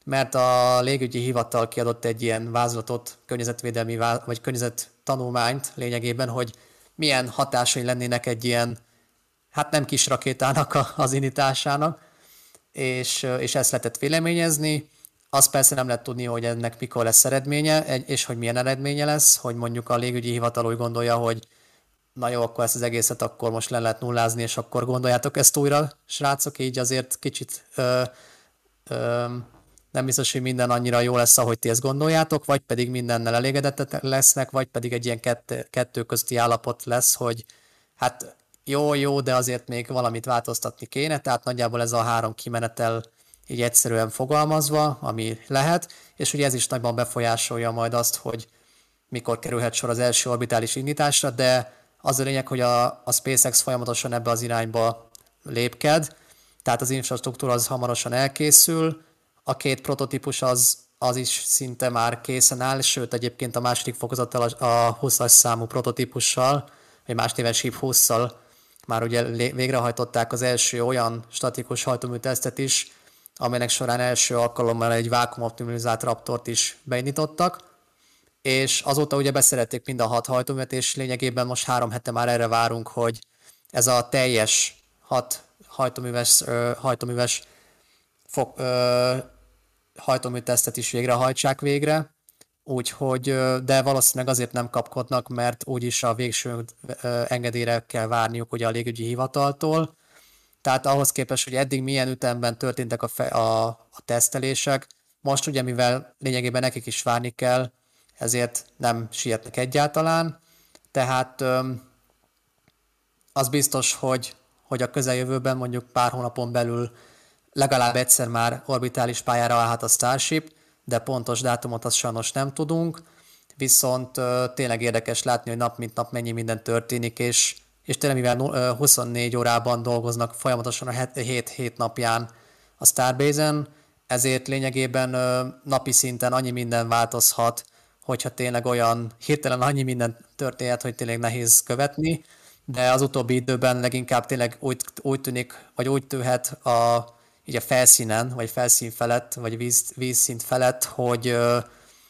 mert a légügyi hivatal kiadott egy ilyen vázlatot, környezetvédelmi vagy környezet tanulmányt lényegében, hogy milyen hatásai lennének egy ilyen, hát nem kis rakétának az indításának, és, és ezt lehetett véleményezni. Azt persze nem lehet tudni, hogy ennek mikor lesz eredménye, és hogy milyen eredménye lesz, hogy mondjuk a légügyi hivatal úgy gondolja, hogy na jó, akkor ezt az egészet akkor most le lehet nullázni, és akkor gondoljátok ezt újra, srácok, így azért kicsit ö, ö, nem biztos, hogy minden annyira jó lesz, ahogy ti ezt gondoljátok, vagy pedig mindennel elégedettek lesznek, vagy pedig egy ilyen kettő, kettő közti állapot lesz, hogy hát jó, jó, de azért még valamit változtatni kéne, tehát nagyjából ez a három kimenetel így egyszerűen fogalmazva, ami lehet, és ugye ez is nagyban befolyásolja majd azt, hogy mikor kerülhet sor az első orbitális indításra, de az a lényeg, hogy a, a SpaceX folyamatosan ebbe az irányba lépked, tehát az infrastruktúra az hamarosan elkészül, a két prototípus az, az is szinte már készen áll, sőt egyébként a második fokozattal a 20-as számú prototípussal, vagy más néven SHIP 20-szal már ugye végrehajtották az első olyan statikus hajtómű tesztet is, amelynek során első alkalommal egy vákumoptimalizált Raptort is beindítottak, és azóta ugye beszerették mind a hat hajtóművet, és lényegében most három hete már erre várunk, hogy ez a teljes hat hajtóműves, hajtóműves fog, ö, hajtómű tesztet is végrehajtsák végre, úgyhogy, de valószínűleg azért nem kapkodnak, mert úgyis a végső engedélyre kell várniuk ugye a légügyi hivataltól. Tehát ahhoz képest, hogy eddig milyen ütemben történtek a, fe, a, a tesztelések, most ugye mivel lényegében nekik is várni kell, ezért nem sietnek egyáltalán. Tehát az biztos, hogy, hogy a közeljövőben mondjuk pár hónapon belül legalább egyszer már orbitális pályára állhat a Starship, de pontos dátumot azt sajnos nem tudunk, viszont tényleg érdekes látni, hogy nap mint nap mennyi minden történik, és, és tényleg mivel 24 órában dolgoznak folyamatosan a 7-7 napján a Starbase-en, ezért lényegében napi szinten annyi minden változhat, hogyha tényleg olyan hirtelen annyi minden történhet, hogy tényleg nehéz követni, de az utóbbi időben leginkább tényleg úgy, úgy tűnik, vagy úgy tűhet a így a felszínen, vagy felszín felett, vagy víz, vízszint felett, hogy,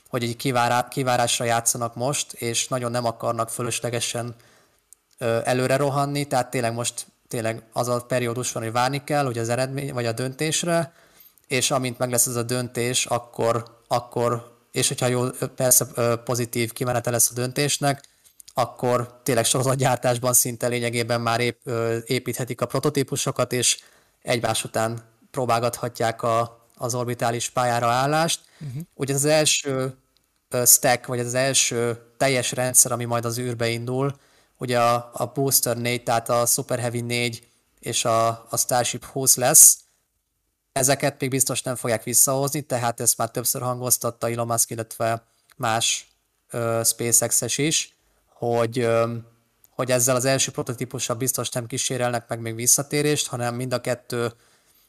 hogy egy kivárá, kivárásra játszanak most, és nagyon nem akarnak fölöslegesen előre rohanni, tehát tényleg most tényleg az a periódus van, hogy várni kell, hogy az eredmény, vagy a döntésre, és amint meg lesz ez a döntés, akkor, akkor és hogyha jó, persze pozitív kimenete lesz a döntésnek, akkor tényleg sorozatgyártásban szinte lényegében már ép, építhetik a prototípusokat, és egymás után próbálgathatják a, az orbitális pályára állást. Uh-huh. Ugye az első stack, vagy az első teljes rendszer, ami majd az űrbe indul, ugye a, a Booster 4, tehát a Super Heavy 4 és a, a Starship 20 lesz. Ezeket még biztos nem fogják visszahozni, tehát ezt már többször hangoztatta Elon Musk, illetve más ö, SpaceX-es is, hogy, ö, hogy ezzel az első prototípussal biztos nem kísérelnek meg még visszatérést, hanem mind a kettő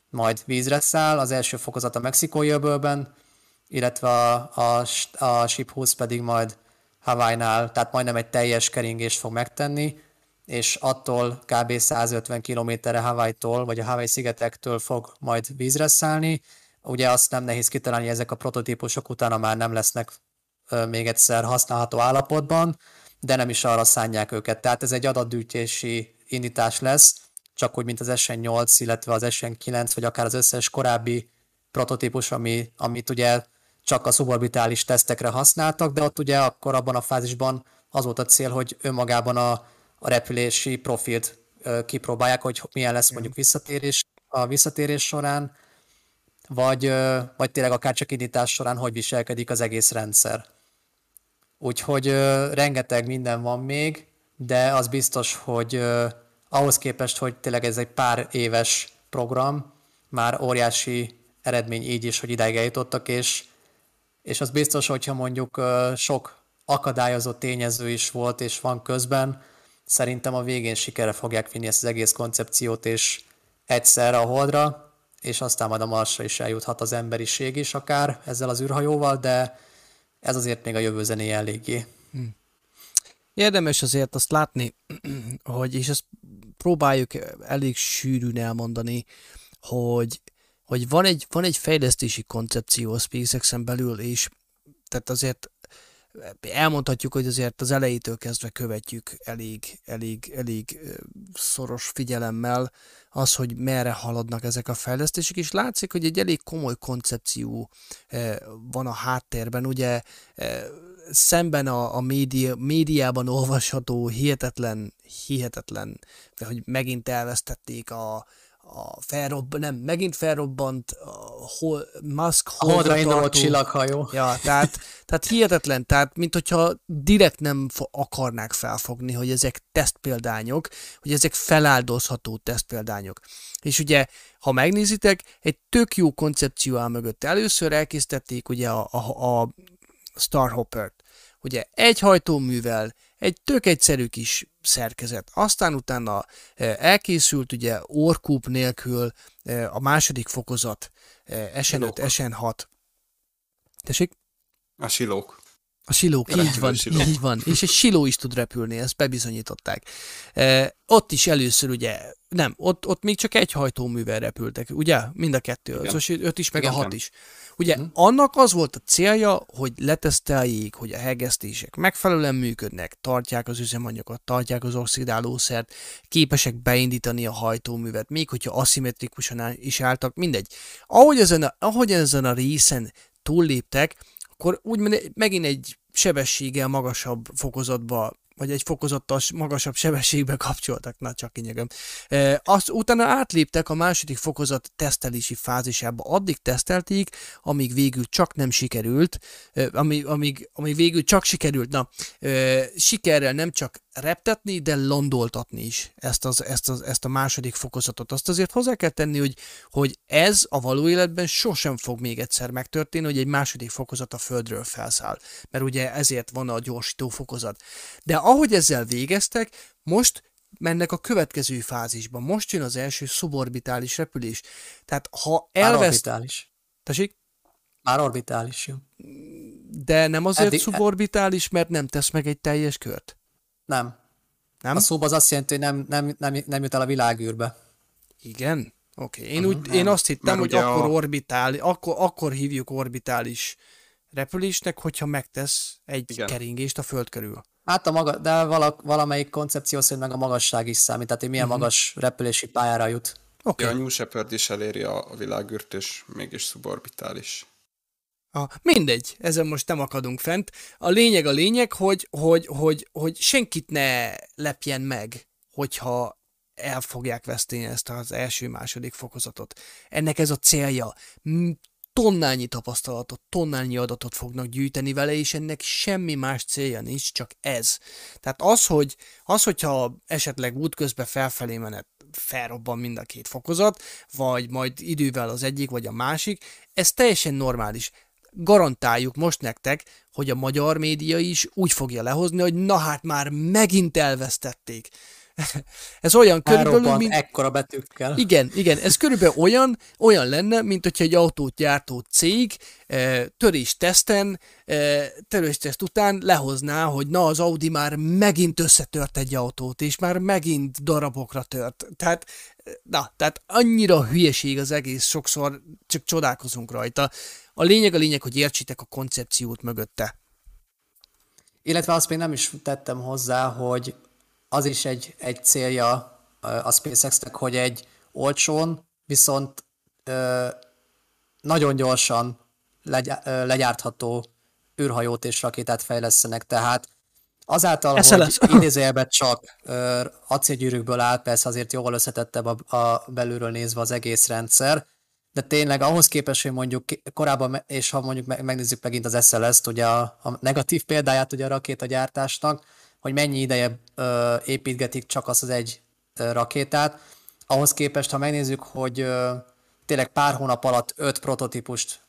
majd vízre száll, az első fokozat a mexikói öbölben, illetve a, a, a Ship 20 pedig majd Hawaii-nál, tehát majdnem egy teljes keringést fog megtenni, és attól kb. 150 km-re Hawaii-tól, vagy a Hawaii szigetektől fog majd vízre szállni. Ugye azt nem nehéz kitalálni, ezek a prototípusok utána már nem lesznek még egyszer használható állapotban, de nem is arra szánják őket. Tehát ez egy adatgyűjtési indítás lesz, csak úgy, mint az SN8, illetve az SN9, vagy akár az összes korábbi prototípus, ami, amit ugye csak a suborbitális tesztekre használtak, de ott ugye akkor abban a fázisban az volt a cél, hogy önmagában a, a repülési profilt kipróbálják, hogy milyen lesz mondjuk visszatérés a visszatérés során, vagy, vagy tényleg akár csak indítás során hogy viselkedik az egész rendszer. Úgyhogy rengeteg minden van még, de az biztos, hogy ahhoz képest, hogy tényleg ez egy pár éves program, már óriási eredmény így is, hogy idáig eljutottak, és, és az biztos, hogyha mondjuk sok akadályozó tényező is volt, és van közben, szerintem a végén sikere fogják vinni ezt az egész koncepciót, és egyszerre a holdra, és aztán majd a Marsra is eljuthat az emberiség is akár ezzel az űrhajóval, de ez azért még a jövő zenéje eléggé. Hmm. Érdemes azért azt látni, hogy, és ezt próbáljuk elég sűrűn elmondani, hogy, hogy van, egy, van egy fejlesztési koncepció a SpaceX-en belül, és tehát azért elmondhatjuk, hogy azért az elejétől kezdve követjük elég, elég, elég szoros figyelemmel az, hogy merre haladnak ezek a fejlesztések, és látszik, hogy egy elég komoly koncepció van a háttérben. Ugye szemben a, a média, médiában olvasható hihetetlen, hihetetlen, hogy megint elvesztették a, a felrobb, nem, megint felrobbant a hol, Musk holdra induló csillaghajó. Ja, tehát, tehát hihetetlen, tehát mint hogyha direkt nem akarnák felfogni, hogy ezek tesztpéldányok, hogy ezek feláldozható tesztpéldányok. És ugye, ha megnézitek, egy tök jó koncepció áll mögött. Először elkészítették ugye a, a, a Starhopper-t. Ugye egy hajtóművel, egy tök egyszerű kis szerkezet. Aztán utána eh, elkészült ugye orkúp nélkül eh, a második fokozat, eh, SN5, SN6. Tessék? A silók. A silók, Repülő így van, silók. így van. És egy siló is tud repülni, ezt bebizonyították. E, ott is először ugye, nem, ott, ott még csak egy hajtóművel repültek, ugye? Mind a kettő, Igen. az öt is, meg Igen, a hat is. Ugye uh-huh. annak az volt a célja, hogy leteszteljék, hogy a hegesztések megfelelően működnek, tartják az üzemanyagot, tartják az oxidálószert, képesek beindítani a hajtóművet, még hogyha aszimmetrikusan is álltak, mindegy. Ahogy ezen a, ahogy ezen a részen túlléptek, akkor úgy megint egy sebességgel magasabb fokozatba vagy egy fokozattal magasabb sebességbe kapcsoltak, na csak kinyögöm. E, azt utána átléptek a második fokozat tesztelési fázisába. Addig tesztelték, amíg végül csak nem sikerült, e, amíg, amíg, amíg végül csak sikerült, na, e, sikerrel nem csak reptetni, de landoltatni is ezt, az, ezt, az, ezt a második fokozatot. Azt azért hozzá kell tenni, hogy, hogy ez a való életben sosem fog még egyszer megtörténni, hogy egy második fokozat a földről felszáll. Mert ugye ezért van a gyorsító fokozat. De ahogy ezzel végeztek, most mennek a következő fázisba. Most jön az első szuborbitális repülés. Tehát ha elveszt... Már orbitális. Tessék? Már orbitális, jó. De nem azért Eddig... szuborbitális, mert nem tesz meg egy teljes kört? Nem. Nem? A szóba az azt jelenti, hogy nem, nem, nem, nem jut el a világűrbe. Igen? Oké. Okay. Én, uh-huh, úgy, én azt hittem, Mert hogy akkor a... orbitál, akkor, akkor hívjuk orbitális repülésnek, hogyha megtesz egy Igen. keringést a föld körül. Hát a maga, de vala, valamelyik koncepció szerint meg a magasság is számít, tehát hogy milyen uh-huh. magas repülési pályára jut. Okay. Ja, a New Shepard is eléri a, a világűrt, és mégis szuborbitális. A, mindegy, ezen most nem akadunk fent. A lényeg a lényeg, hogy, hogy, hogy, hogy senkit ne lepjen meg, hogyha el fogják veszteni ezt az első-második fokozatot. Ennek ez a célja. Tonnányi tapasztalatot, tonnányi adatot fognak gyűjteni vele, és ennek semmi más célja nincs, csak ez. Tehát az, hogy az hogyha esetleg útközben felfelé menet felrobban mind a két fokozat, vagy majd idővel az egyik, vagy a másik. Ez teljesen normális garantáljuk most nektek, hogy a magyar média is úgy fogja lehozni, hogy na hát már megint elvesztették. ez olyan körülbelül, mint... ekkora betűkkel. Igen, igen, ez körülbelül olyan, olyan lenne, mint hogyha egy autót gyártó cég eh, törés teszten, eh, törés teszt után lehozná, hogy na az Audi már megint összetört egy autót, és már megint darabokra tört. Tehát, na, tehát annyira hülyeség az egész, sokszor csak csodálkozunk rajta. A lényeg a lényeg, hogy értsétek a koncepciót mögötte. Illetve azt még nem is tettem hozzá, hogy az is egy, egy célja a SpaceX-nek, hogy egy olcsón, viszont ö, nagyon gyorsan legy, ö, legyártható űrhajót és rakétát fejlesztenek, tehát azáltal, Esze hogy idézőjelben csak ö, acélgyűrűkből áll, persze azért jól összetettebb a, a belülről nézve az egész rendszer, de tényleg ahhoz képest, hogy mondjuk korábban, és ha mondjuk megnézzük megint az SLS-t, ugye a, a negatív példáját ugye a rakétagyártásnak, hogy mennyi ideje ö, építgetik csak azt az egy ö, rakétát, ahhoz képest, ha megnézzük, hogy ö, tényleg pár hónap alatt öt prototípust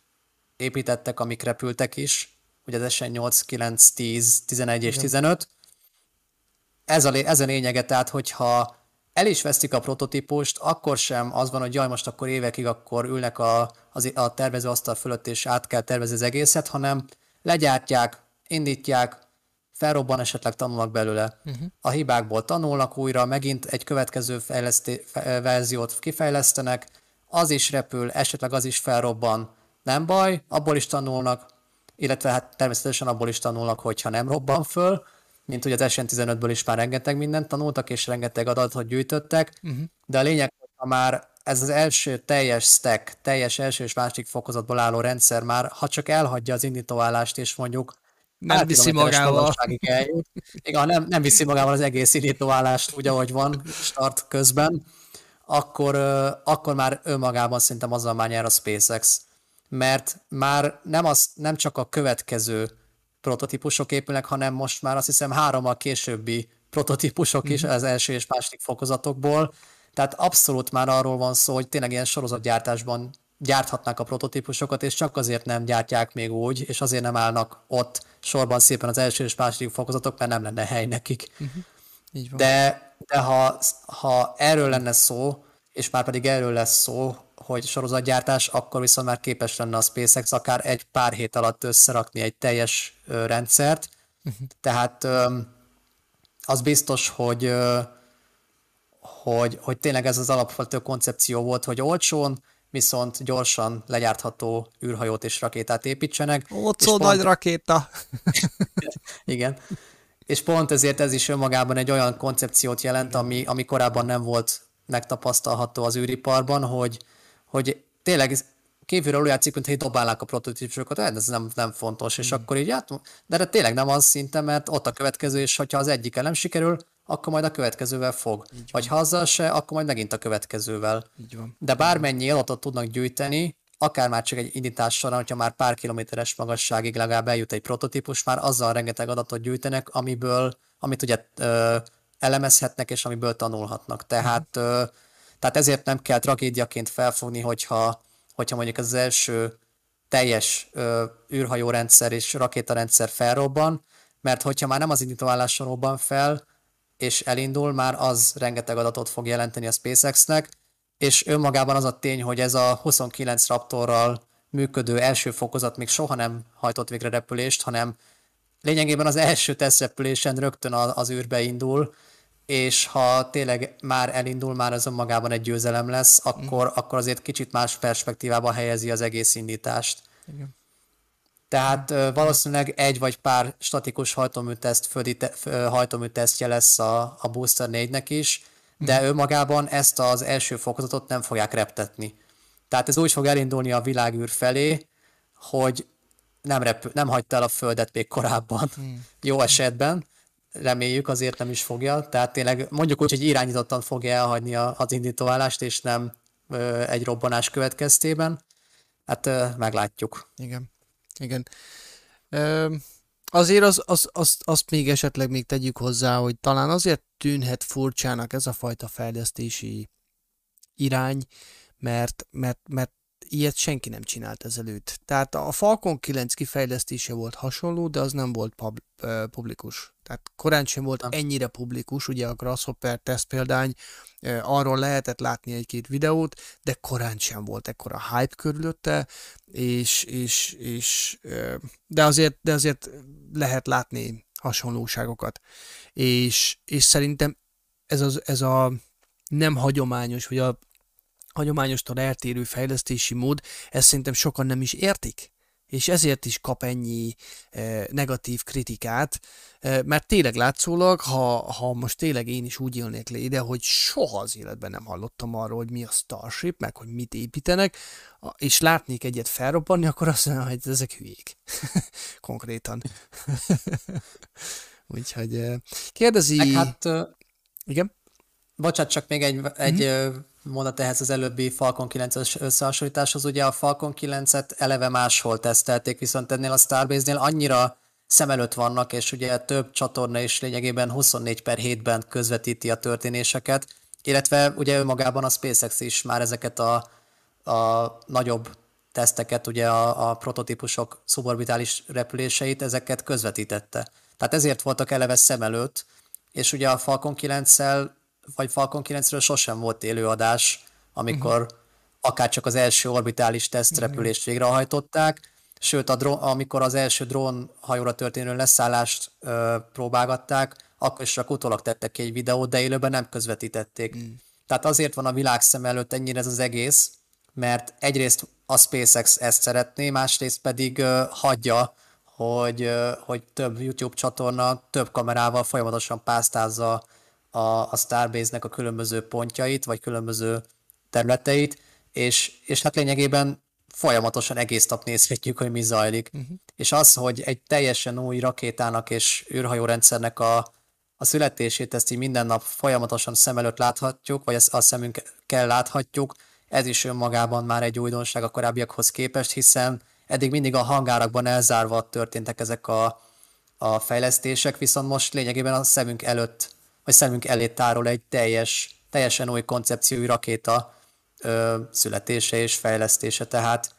építettek, amik repültek is, ugye az SN 8, 9, 10, 11 és 15, ez a, ez a lényege, tehát hogyha el is veszik a prototípust, akkor sem az van, hogy jaj, most akkor évekig akkor ülnek a, az, a tervezőasztal fölött, és át kell tervezni az egészet, hanem legyártják, indítják, felrobban, esetleg tanulnak belőle. Uh-huh. A hibákból tanulnak újra, megint egy következő fejleszté, verziót kifejlesztenek, az is repül, esetleg az is felrobban, nem baj, abból is tanulnak, illetve hát természetesen abból is tanulnak, hogyha nem robban föl, mint hogy az SN15-ből is már rengeteg mindent tanultak, és rengeteg adatot gyűjtöttek, uh-huh. de a lényeg, ha már ez az első teljes stack, teljes első és másik fokozatból álló rendszer már, ha csak elhagyja az indítóállást, és mondjuk nem viszi magával. Igen, nem, nem viszi magával az egész indítóállást úgy, ahogy van start közben, akkor, akkor már önmagában szerintem azzal már nyer a SpaceX. Mert már nem, az, nem csak a következő prototípusok épülnek, hanem most már azt hiszem hárommal későbbi prototípusok is mm-hmm. az első és második fokozatokból. Tehát abszolút már arról van szó, hogy tényleg ilyen sorozatgyártásban gyárthatnák a prototípusokat, és csak azért nem gyártják még úgy, és azért nem állnak ott sorban szépen az első és második fokozatok, mert nem lenne hely nekik. Uh-huh. Így van. De, de ha, ha erről lenne szó, és már pedig erről lesz szó, hogy sorozatgyártás, akkor viszont már képes lenne a SpaceX akár egy pár hét alatt összerakni egy teljes ö, rendszert. Uh-huh. Tehát ö, az biztos, hogy, ö, hogy, hogy tényleg ez az alapvető koncepció volt, hogy olcsón, viszont gyorsan legyártható űrhajót és rakétát építsenek. Ott szó nagy rakéta! Igen. És pont ezért ez is önmagában egy olyan koncepciót jelent, ami, ami korábban nem volt megtapasztalható az űriparban, hogy, hogy tényleg kívülről úgy játszik, mintha dobálnák a prototípusokat, hát ez nem, nem fontos, és mm. akkor így hát, de hát tényleg nem az szinte, mert ott a következő, és hogyha az egyik nem sikerül, akkor majd a következővel fog. Vagy ha azzal se, akkor majd megint a következővel. Így van. De bármennyi adatot tudnak gyűjteni, akár már csak egy indítás során, hogyha már pár kilométeres magasságig legalább eljut egy prototípus, már azzal rengeteg adatot gyűjtenek, amiből, amit ugye ö, elemezhetnek, és amiből tanulhatnak. Tehát, ö, tehát ezért nem kell tragédiaként felfogni, hogyha, hogyha mondjuk az első teljes ö, űrhajórendszer és rakétarendszer felrobban, mert hogyha már nem az indítóálláson robban fel, és elindul, már az rengeteg adatot fog jelenteni a SpaceX-nek, és önmagában az a tény, hogy ez a 29 Raptorral működő első fokozat még soha nem hajtott végre repülést, hanem lényegében az első tesztrepülésen rögtön az űrbe indul, és ha tényleg már elindul, már az önmagában egy győzelem lesz, akkor, mm. akkor azért kicsit más perspektívába helyezi az egész indítást. Igen. Tehát valószínűleg egy vagy pár statikus hajtóműteszt, földi te, hajtóműtesztje lesz a, a Booster 4-nek is, de mm. önmagában ezt az első fokozatot nem fogják reptetni. Tehát ez úgy fog elindulni a világűr felé, hogy nem, repül, nem hagyta el a Földet még korábban. Mm. Jó esetben, reméljük, azért nem is fogja. Tehát tényleg mondjuk úgy, hogy irányítottan fogja elhagyni az indítóállást, és nem egy robbanás következtében. Hát meglátjuk. Igen. Igen. Ö, azért az, az, az, azt még esetleg még tegyük hozzá, hogy talán azért tűnhet furcsának ez a fajta fejlesztési irány, mert, mert, mert ilyet senki nem csinált ezelőtt. Tehát a Falcon 9 kifejlesztése volt hasonló, de az nem volt pub, publikus. Tehát korán sem volt ennyire publikus, ugye a Grasshopper test példány, arról lehetett látni egy-két videót, de korán sem volt ekkora hype körülötte, és, és, és de, azért, de azért lehet látni hasonlóságokat. És, és szerintem ez, az, ez a nem hagyományos, vagy a hagyományostól eltérő fejlesztési mód, ezt szerintem sokan nem is értik és ezért is kap ennyi e, negatív kritikát, e, mert tényleg látszólag, ha, ha most tényleg én is úgy élnék le ide, hogy soha az életben nem hallottam arról, hogy mi a Starship, meg hogy mit építenek, és látnék egyet felrobbanni, akkor azt mondom, hogy ezek hülyék. Konkrétan. Úgyhogy kérdezi... Meg hát, igen? Bocsát, csak még egy, egy mm-hmm mondat ehhez az előbbi Falcon 9-es összehasonlításhoz. Ugye a Falcon 9-et eleve máshol tesztelték, viszont ennél a Starbase-nél annyira szem előtt vannak, és ugye több csatorna is lényegében 24 per 7-ben közvetíti a történéseket, illetve ugye önmagában a SpaceX is már ezeket a, a nagyobb teszteket, ugye a, a prototípusok szuborbitális repüléseit, ezeket közvetítette. Tehát ezért voltak eleve szem előtt, és ugye a Falcon 9-szel vagy Falcon 9-ről sosem volt élőadás, amikor uh-huh. akár csak az első orbitális tesztrepülést uh-huh. végrehajtották, sőt, a drón, amikor az első drón hajóra történő leszállást ö, próbálgatták, akkor is csak utólag tettek ki egy videót, de élőben nem közvetítették. Uh-huh. Tehát azért van a világ szem előtt ennyire ez az egész, mert egyrészt a SpaceX ezt szeretné, másrészt pedig ö, hagyja, hogy, ö, hogy több YouTube csatorna több kamerával folyamatosan pásztázza a, a Starbase-nek a különböző pontjait, vagy különböző területeit, és, és hát lényegében folyamatosan egész nap nézhetjük, hogy mi zajlik. Uh-huh. És az, hogy egy teljesen új rakétának és űrhajórendszernek a, a születését, ezt így minden nap folyamatosan szem előtt láthatjuk, vagy ezt a szemünkkel láthatjuk, ez is önmagában már egy újdonság a korábbiakhoz képest, hiszen eddig mindig a hangárakban elzárva történtek ezek a, a fejlesztések, viszont most lényegében a szemünk előtt vagy szemünk elé tárol egy teljes, teljesen új koncepciói rakéta ö, születése és fejlesztése, tehát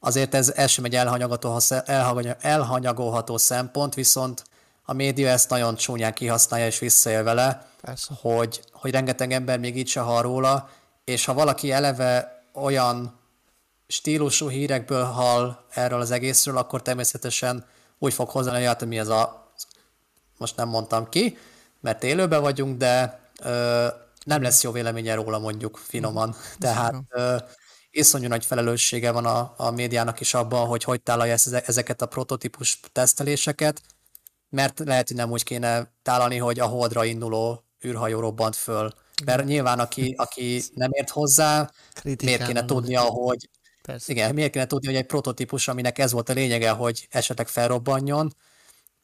azért ez, ez sem egy elhanyagolható szempont, viszont a média ezt nagyon csúnyán kihasználja és visszaél vele, hogy, hogy rengeteg ember még így se hall róla, és ha valaki eleve olyan stílusú hírekből hall erről az egészről, akkor természetesen úgy fog hozzá, hogy hát mi ez a, most nem mondtam ki, mert élőben vagyunk, de ö, nem lesz jó véleménye róla mondjuk finoman. Mm. Tehát ö, iszonyú nagy felelőssége van a, a médiának is abban, hogy hogy tálalja ezeket a prototípus teszteléseket, mert lehet, hogy nem úgy kéne tálalni, hogy a holdra induló űrhajó robbant föl. Mert nyilván aki, aki nem ért hozzá, Kritikán miért kéne tudnia, hogy Persze. igen, miért kéne tudni, hogy egy prototípus, aminek ez volt a lényege, hogy esetleg felrobbanjon,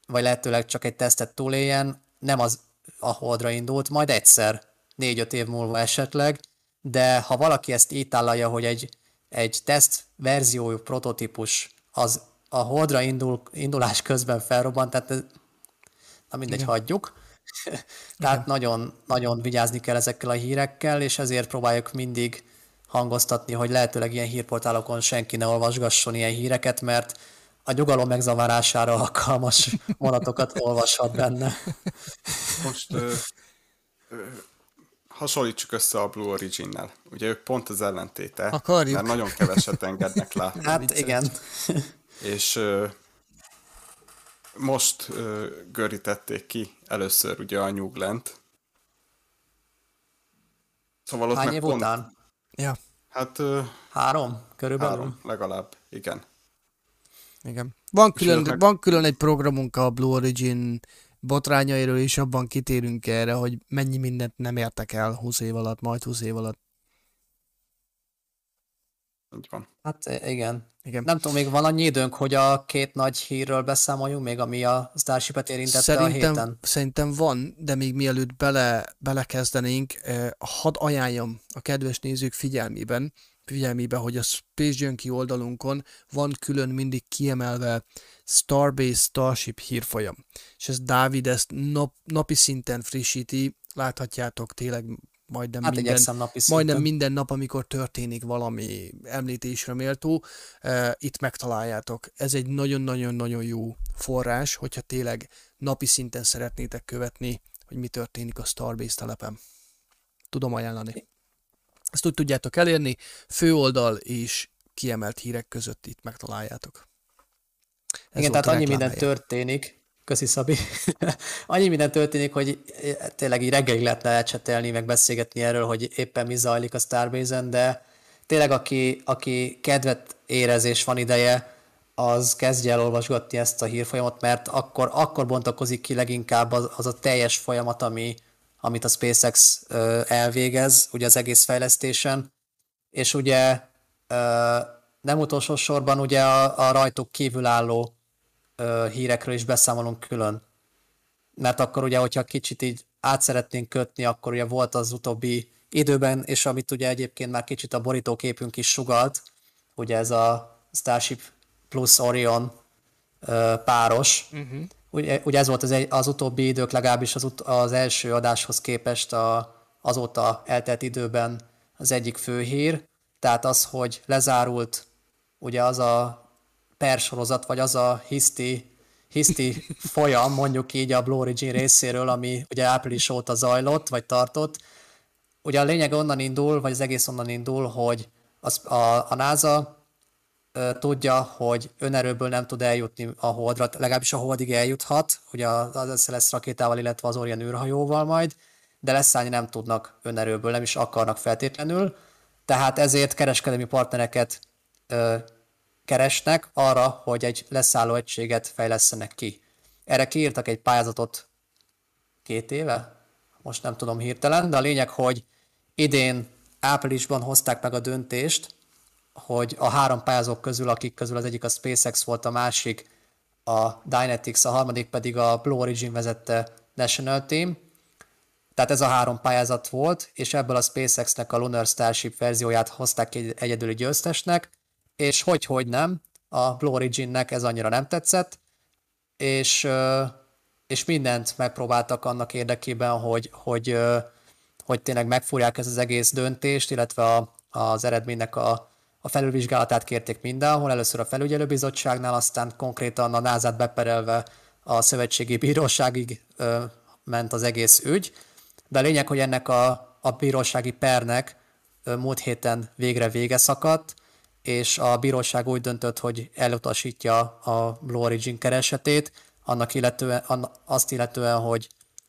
vagy lehetőleg csak egy tesztet túléljen, nem az a holdra indult, majd egyszer, négy-öt év múlva esetleg, de ha valaki ezt így tálalja, hogy egy, egy teszt verziójú prototípus az a holdra indul, indulás közben felrobbant, tehát na mindegy, Igen. hagyjuk. tehát nagyon, nagyon vigyázni kell ezekkel a hírekkel, és ezért próbáljuk mindig hangoztatni, hogy lehetőleg ilyen hírportálokon senki ne olvasgasson ilyen híreket, mert a nyugalom megzavarására alkalmas vonatokat olvashat benne. Most ö, ö, hasonlítsuk össze a Blue Origin-nel. Ugye ők pont az ellentéte, Akarjuk. mert nagyon keveset engednek látni. Hát igen. És ö, most ö, görítették ki először ugye a nyuglent. Szóval ott Hány év pont... után? Ja. Hát... Ö, három körülbelül? Három, legalább, igen. Igen. Van külön, meg... van külön egy programunk a Blue Origin botrányairól, és abban kitérünk erre, hogy mennyi mindent nem értek el 20 év alatt, majd 20 év alatt. Így van. Hát igen. igen. Nem tudom, még van annyi időnk, hogy a két nagy hírről beszámoljunk, még ami a Starship-et érintette szerintem, a héten? Szerintem van, de még mielőtt bele, belekezdenénk, eh, hadd ajánljam a kedves nézők figyelmében, figyelmébe, hogy a Space Junkie oldalunkon van külön mindig kiemelve Starbase Starship hírfolyam. És ez Dávid ezt nap, napi szinten frissíti, láthatjátok tényleg majdnem, Hát minden, napi szinten. majdnem minden nap, amikor történik valami említésre méltó, uh, itt megtaláljátok. Ez egy nagyon-nagyon-nagyon jó forrás, hogyha tényleg napi szinten szeretnétek követni, hogy mi történik a Starbase telepen. Tudom ajánlani. Ezt úgy tudjátok elérni, főoldal és kiemelt hírek között itt megtaláljátok. Ez Igen, tehát annyi minden történik, Köszi Szabi. Annyi minden történik, hogy tényleg így reggelig lehetne elcsetelni, meg beszélgetni erről, hogy éppen mi zajlik a Starbase-en, de tényleg aki, aki kedvet érez és van ideje, az kezdje el olvasgatni ezt a hírfolyamat, mert akkor, akkor bontakozik ki leginkább az, az a teljes folyamat, ami, amit a SpaceX elvégez, ugye az egész fejlesztésen, és ugye nem utolsó sorban ugye a, a rajtuk kívülálló hírekről is beszámolunk külön. Mert akkor ugye, hogyha kicsit így át szeretnénk kötni, akkor ugye volt az utóbbi időben, és amit ugye egyébként már kicsit a borítóképünk is sugalt, ugye ez a Starship plus Orion páros. Uh-huh. Ugye, ugye ez volt az, egy, az utóbbi idők, legalábbis az, ut- az első adáshoz képest a, azóta eltelt időben az egyik fő hír. Tehát az, hogy lezárult ugye az a persorozat, vagy az a hiszti, hiszti folyam, mondjuk így a Blue Origin részéről, ami ugye április óta zajlott, vagy tartott. Ugye a lényeg onnan indul, vagy az egész onnan indul, hogy az, a, a NASA tudja, hogy önerőből nem tud eljutni a Holdra, legalábbis a Holdig eljuthat, ugye az SLS rakétával, illetve az Orion űrhajóval majd, de leszállni nem tudnak önerőből, nem is akarnak feltétlenül, tehát ezért kereskedelmi partnereket ö, keresnek arra, hogy egy leszálló egységet fejlesztenek ki. Erre kiírtak egy pályázatot két éve, most nem tudom hirtelen, de a lényeg, hogy idén áprilisban hozták meg a döntést, hogy a három pályázók közül, akik közül az egyik a SpaceX volt, a másik a Dynetics, a harmadik pedig a Blue Origin vezette National Team. Tehát ez a három pályázat volt, és ebből a SpaceX-nek a Lunar Starship verzióját hozták ki egyedüli győztesnek, és hogy-hogy nem, a Blue Origin-nek ez annyira nem tetszett, és, és mindent megpróbáltak annak érdekében, hogy, hogy, hogy tényleg megfúrják ez az egész döntést, illetve a, az eredménynek a, a felülvizsgálatát kérték mindenhol, először a felügyelőbizottságnál, aztán konkrétan a názát beperelve a szövetségi bíróságig ö, ment az egész ügy, de a lényeg, hogy ennek a, a bírósági pernek ö, múlt héten végre vége szakadt, és a bíróság úgy döntött, hogy elutasítja a Blue Origin keresetét, annak illetően, azt illetően, hogy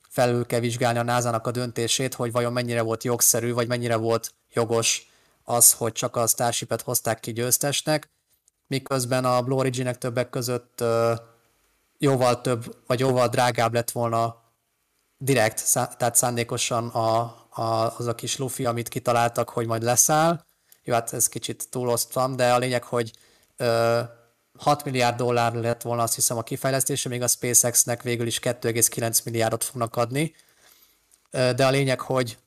felül kell vizsgálni a nasa a döntését, hogy vajon mennyire volt jogszerű, vagy mennyire volt jogos az, hogy csak a Starship-et hozták ki győztesnek, miközben a Blue Origin-nek többek között jóval több, vagy jóval drágább lett volna direkt, tehát szándékosan a, a, az a kis lufi, amit kitaláltak, hogy majd leszáll, jó, hát ez kicsit túloztam, de a lényeg, hogy ö, 6 milliárd dollár lett volna azt hiszem a kifejlesztése, még a SpaceX-nek végül is 2,9 milliárdot fognak adni. De a lényeg, hogy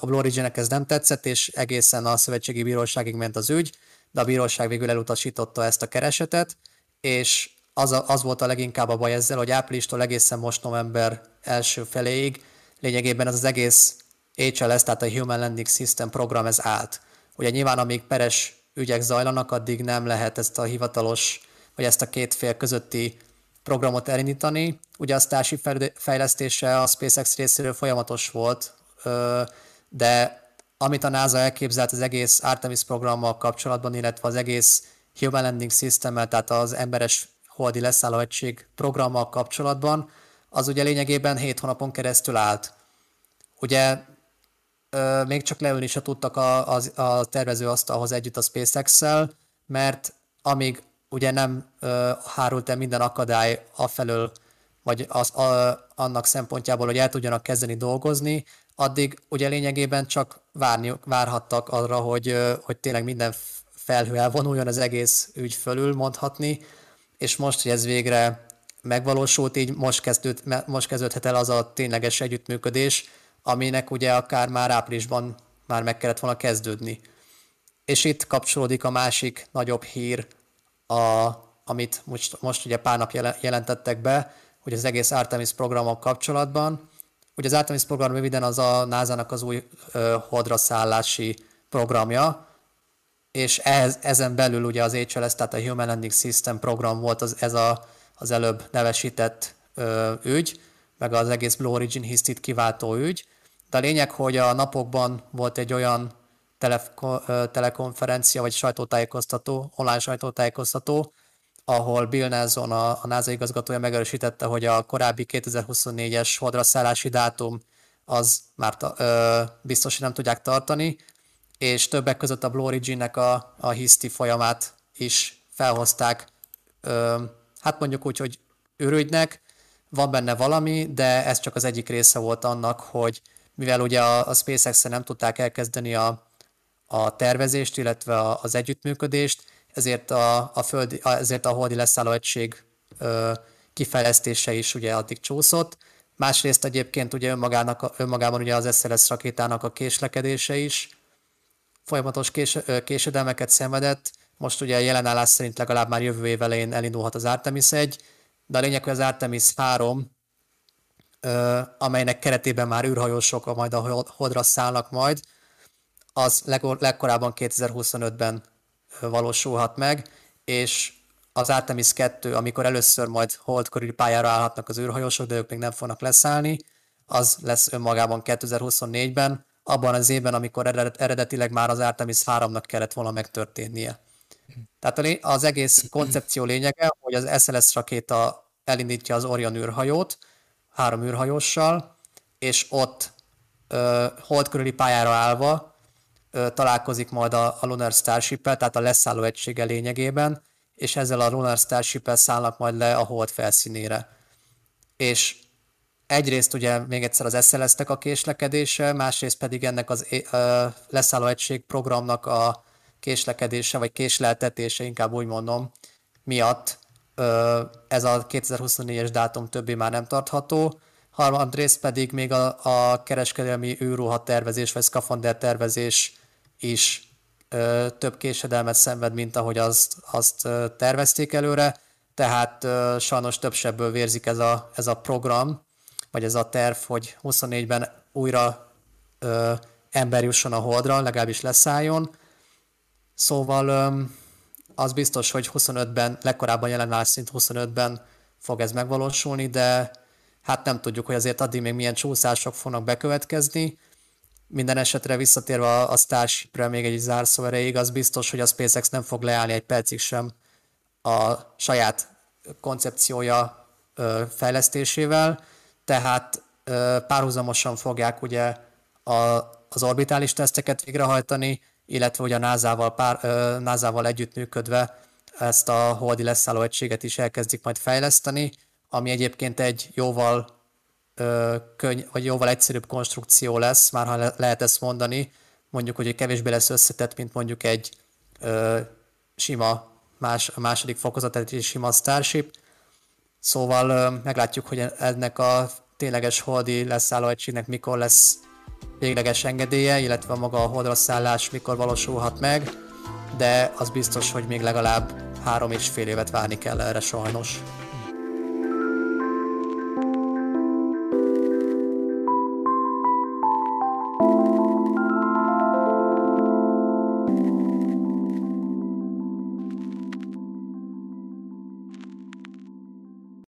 a Blue Origin-nek ez nem tetszett, és egészen a szövetségi bíróságig ment az ügy, de a bíróság végül elutasította ezt a keresetet, és az, a, az volt a leginkább a baj ezzel, hogy áprilistól egészen most november első feléig lényegében az az egész HLS, tehát a Human Landing System program ez állt. Ugye nyilván amíg peres ügyek zajlanak, addig nem lehet ezt a hivatalos, vagy ezt a két fél közötti programot elindítani. Ugye a Starship fejlesztése a SpaceX részéről folyamatos volt, de amit a NASA elképzelt az egész Artemis programmal kapcsolatban, illetve az egész Human Landing system tehát az emberes holdi leszálló egység programmal kapcsolatban, az ugye lényegében 7 hónapon keresztül állt. Ugye még csak leülni se tudtak a, a, a tervezőasztalhoz együtt a SpaceX-szel, mert amíg ugye nem ö, hárult el minden akadály afelől, vagy az, a, annak szempontjából, hogy el tudjanak kezdeni dolgozni, addig ugye lényegében csak várni, várhattak arra, hogy, hogy tényleg minden felhő elvonuljon az egész ügy fölül mondhatni, és most, hogy ez végre megvalósult, így most, kezdőd, most kezdődhet el az a tényleges együttműködés, aminek ugye akár már áprilisban már meg kellett volna kezdődni. És itt kapcsolódik a másik nagyobb hír, a, amit most, most ugye pár nap jelentettek be, hogy az egész Artemis programok kapcsolatban, Ugye az Artemis program röviden az a NASA-nak az új ö, holdra szállási programja, és ez, ezen belül ugye az HLS, tehát a Human Landing System program volt az, ez a, az előbb nevesített ö, ügy, meg az egész Blue Origin hisztit kiváltó ügy. De a lényeg, hogy a napokban volt egy olyan telefko, ö, telekonferencia, vagy sajtótájékoztató, online sajtótájékoztató, ahol Bill Nelson, a, a NASA igazgatója megerősítette, hogy a korábbi 2024-es hodraszállási dátum az már ö, biztos, hogy nem tudják tartani, és többek között a Blue Origin-nek a, a hiszti folyamát is felhozták, ö, hát mondjuk úgy, hogy ürügynek, van benne valami, de ez csak az egyik része volt annak, hogy mivel ugye a, a SpaceX-en nem tudták elkezdeni a, a tervezést, illetve a, az együttműködést, ezért a, a, földi, ezért a holdi leszálló egység ö, kifejlesztése is ugye addig csúszott. Másrészt egyébként ugye önmagának, önmagában ugye az SLS rakétának a késlekedése is folyamatos kés, késedelmeket szenvedett. Most ugye a jelenállás szerint legalább már jövő év elején elindulhat az Artemis 1, de a lényeg, hogy az Artemis 3, ö, amelynek keretében már űrhajósok majd a Holdra szállnak majd, az leg, legkorábban 2025-ben valósulhat meg, és az Artemis 2, amikor először majd hold körüli pályára állhatnak az űrhajósok, de ők még nem fognak leszállni, az lesz önmagában 2024-ben, abban az évben, amikor eredetileg már az Artemis 3-nak kellett volna megtörténnie. Tehát az egész koncepció lényege, hogy az SLS rakéta elindítja az Orion űrhajót, három űrhajóssal, és ott uh, hold körüli pályára állva találkozik majd a, a Lunar starship tehát a leszálló egysége lényegében, és ezzel a Lunar starship szállnak majd le a hold felszínére. És egyrészt ugye még egyszer az sls a késlekedése, másrészt pedig ennek az uh, leszálló egység programnak a késlekedése, vagy késleltetése, inkább úgy mondom, miatt uh, ez a 2024-es dátum többé már nem tartható, harmadrészt pedig még a, a kereskedelmi űrruha tervezés, vagy szkafander tervezés is ö, több késedelmet szenved, mint ahogy azt, azt tervezték előre, tehát ö, sajnos több sebből vérzik ez a, ez a program, vagy ez a terv, hogy 24-ben újra ö, ember jusson a holdra, legalábbis leszálljon. Szóval ö, az biztos, hogy 25-ben, legkorábban jelen szint 25-ben fog ez megvalósulni, de hát nem tudjuk, hogy azért addig még milyen csúszások fognak bekövetkezni. Minden esetre visszatérve a, a Starship-re még egy zárszó erejéig, az biztos, hogy a SpaceX nem fog leállni egy percig sem a saját koncepciója ö, fejlesztésével, tehát ö, párhuzamosan fogják ugye a, az orbitális teszteket végrehajtani, illetve ugye a NASA-val, pár, ö, NASA-val együttműködve ezt a holdi leszálló egységet is elkezdik majd fejleszteni, ami egyébként egy jóval könny, vagy jóval egyszerűbb konstrukció lesz, már ha le- lehet ezt mondani, mondjuk, hogy kevésbé lesz összetett, mint mondjuk egy ö, sima más, második fokozat, egy sima Starship. Szóval ö, meglátjuk, hogy ennek a tényleges holdi leszálló egységnek mikor lesz végleges engedélye, illetve maga a holdra szállás mikor valósulhat meg, de az biztos, hogy még legalább három és fél évet várni kell erre sajnos.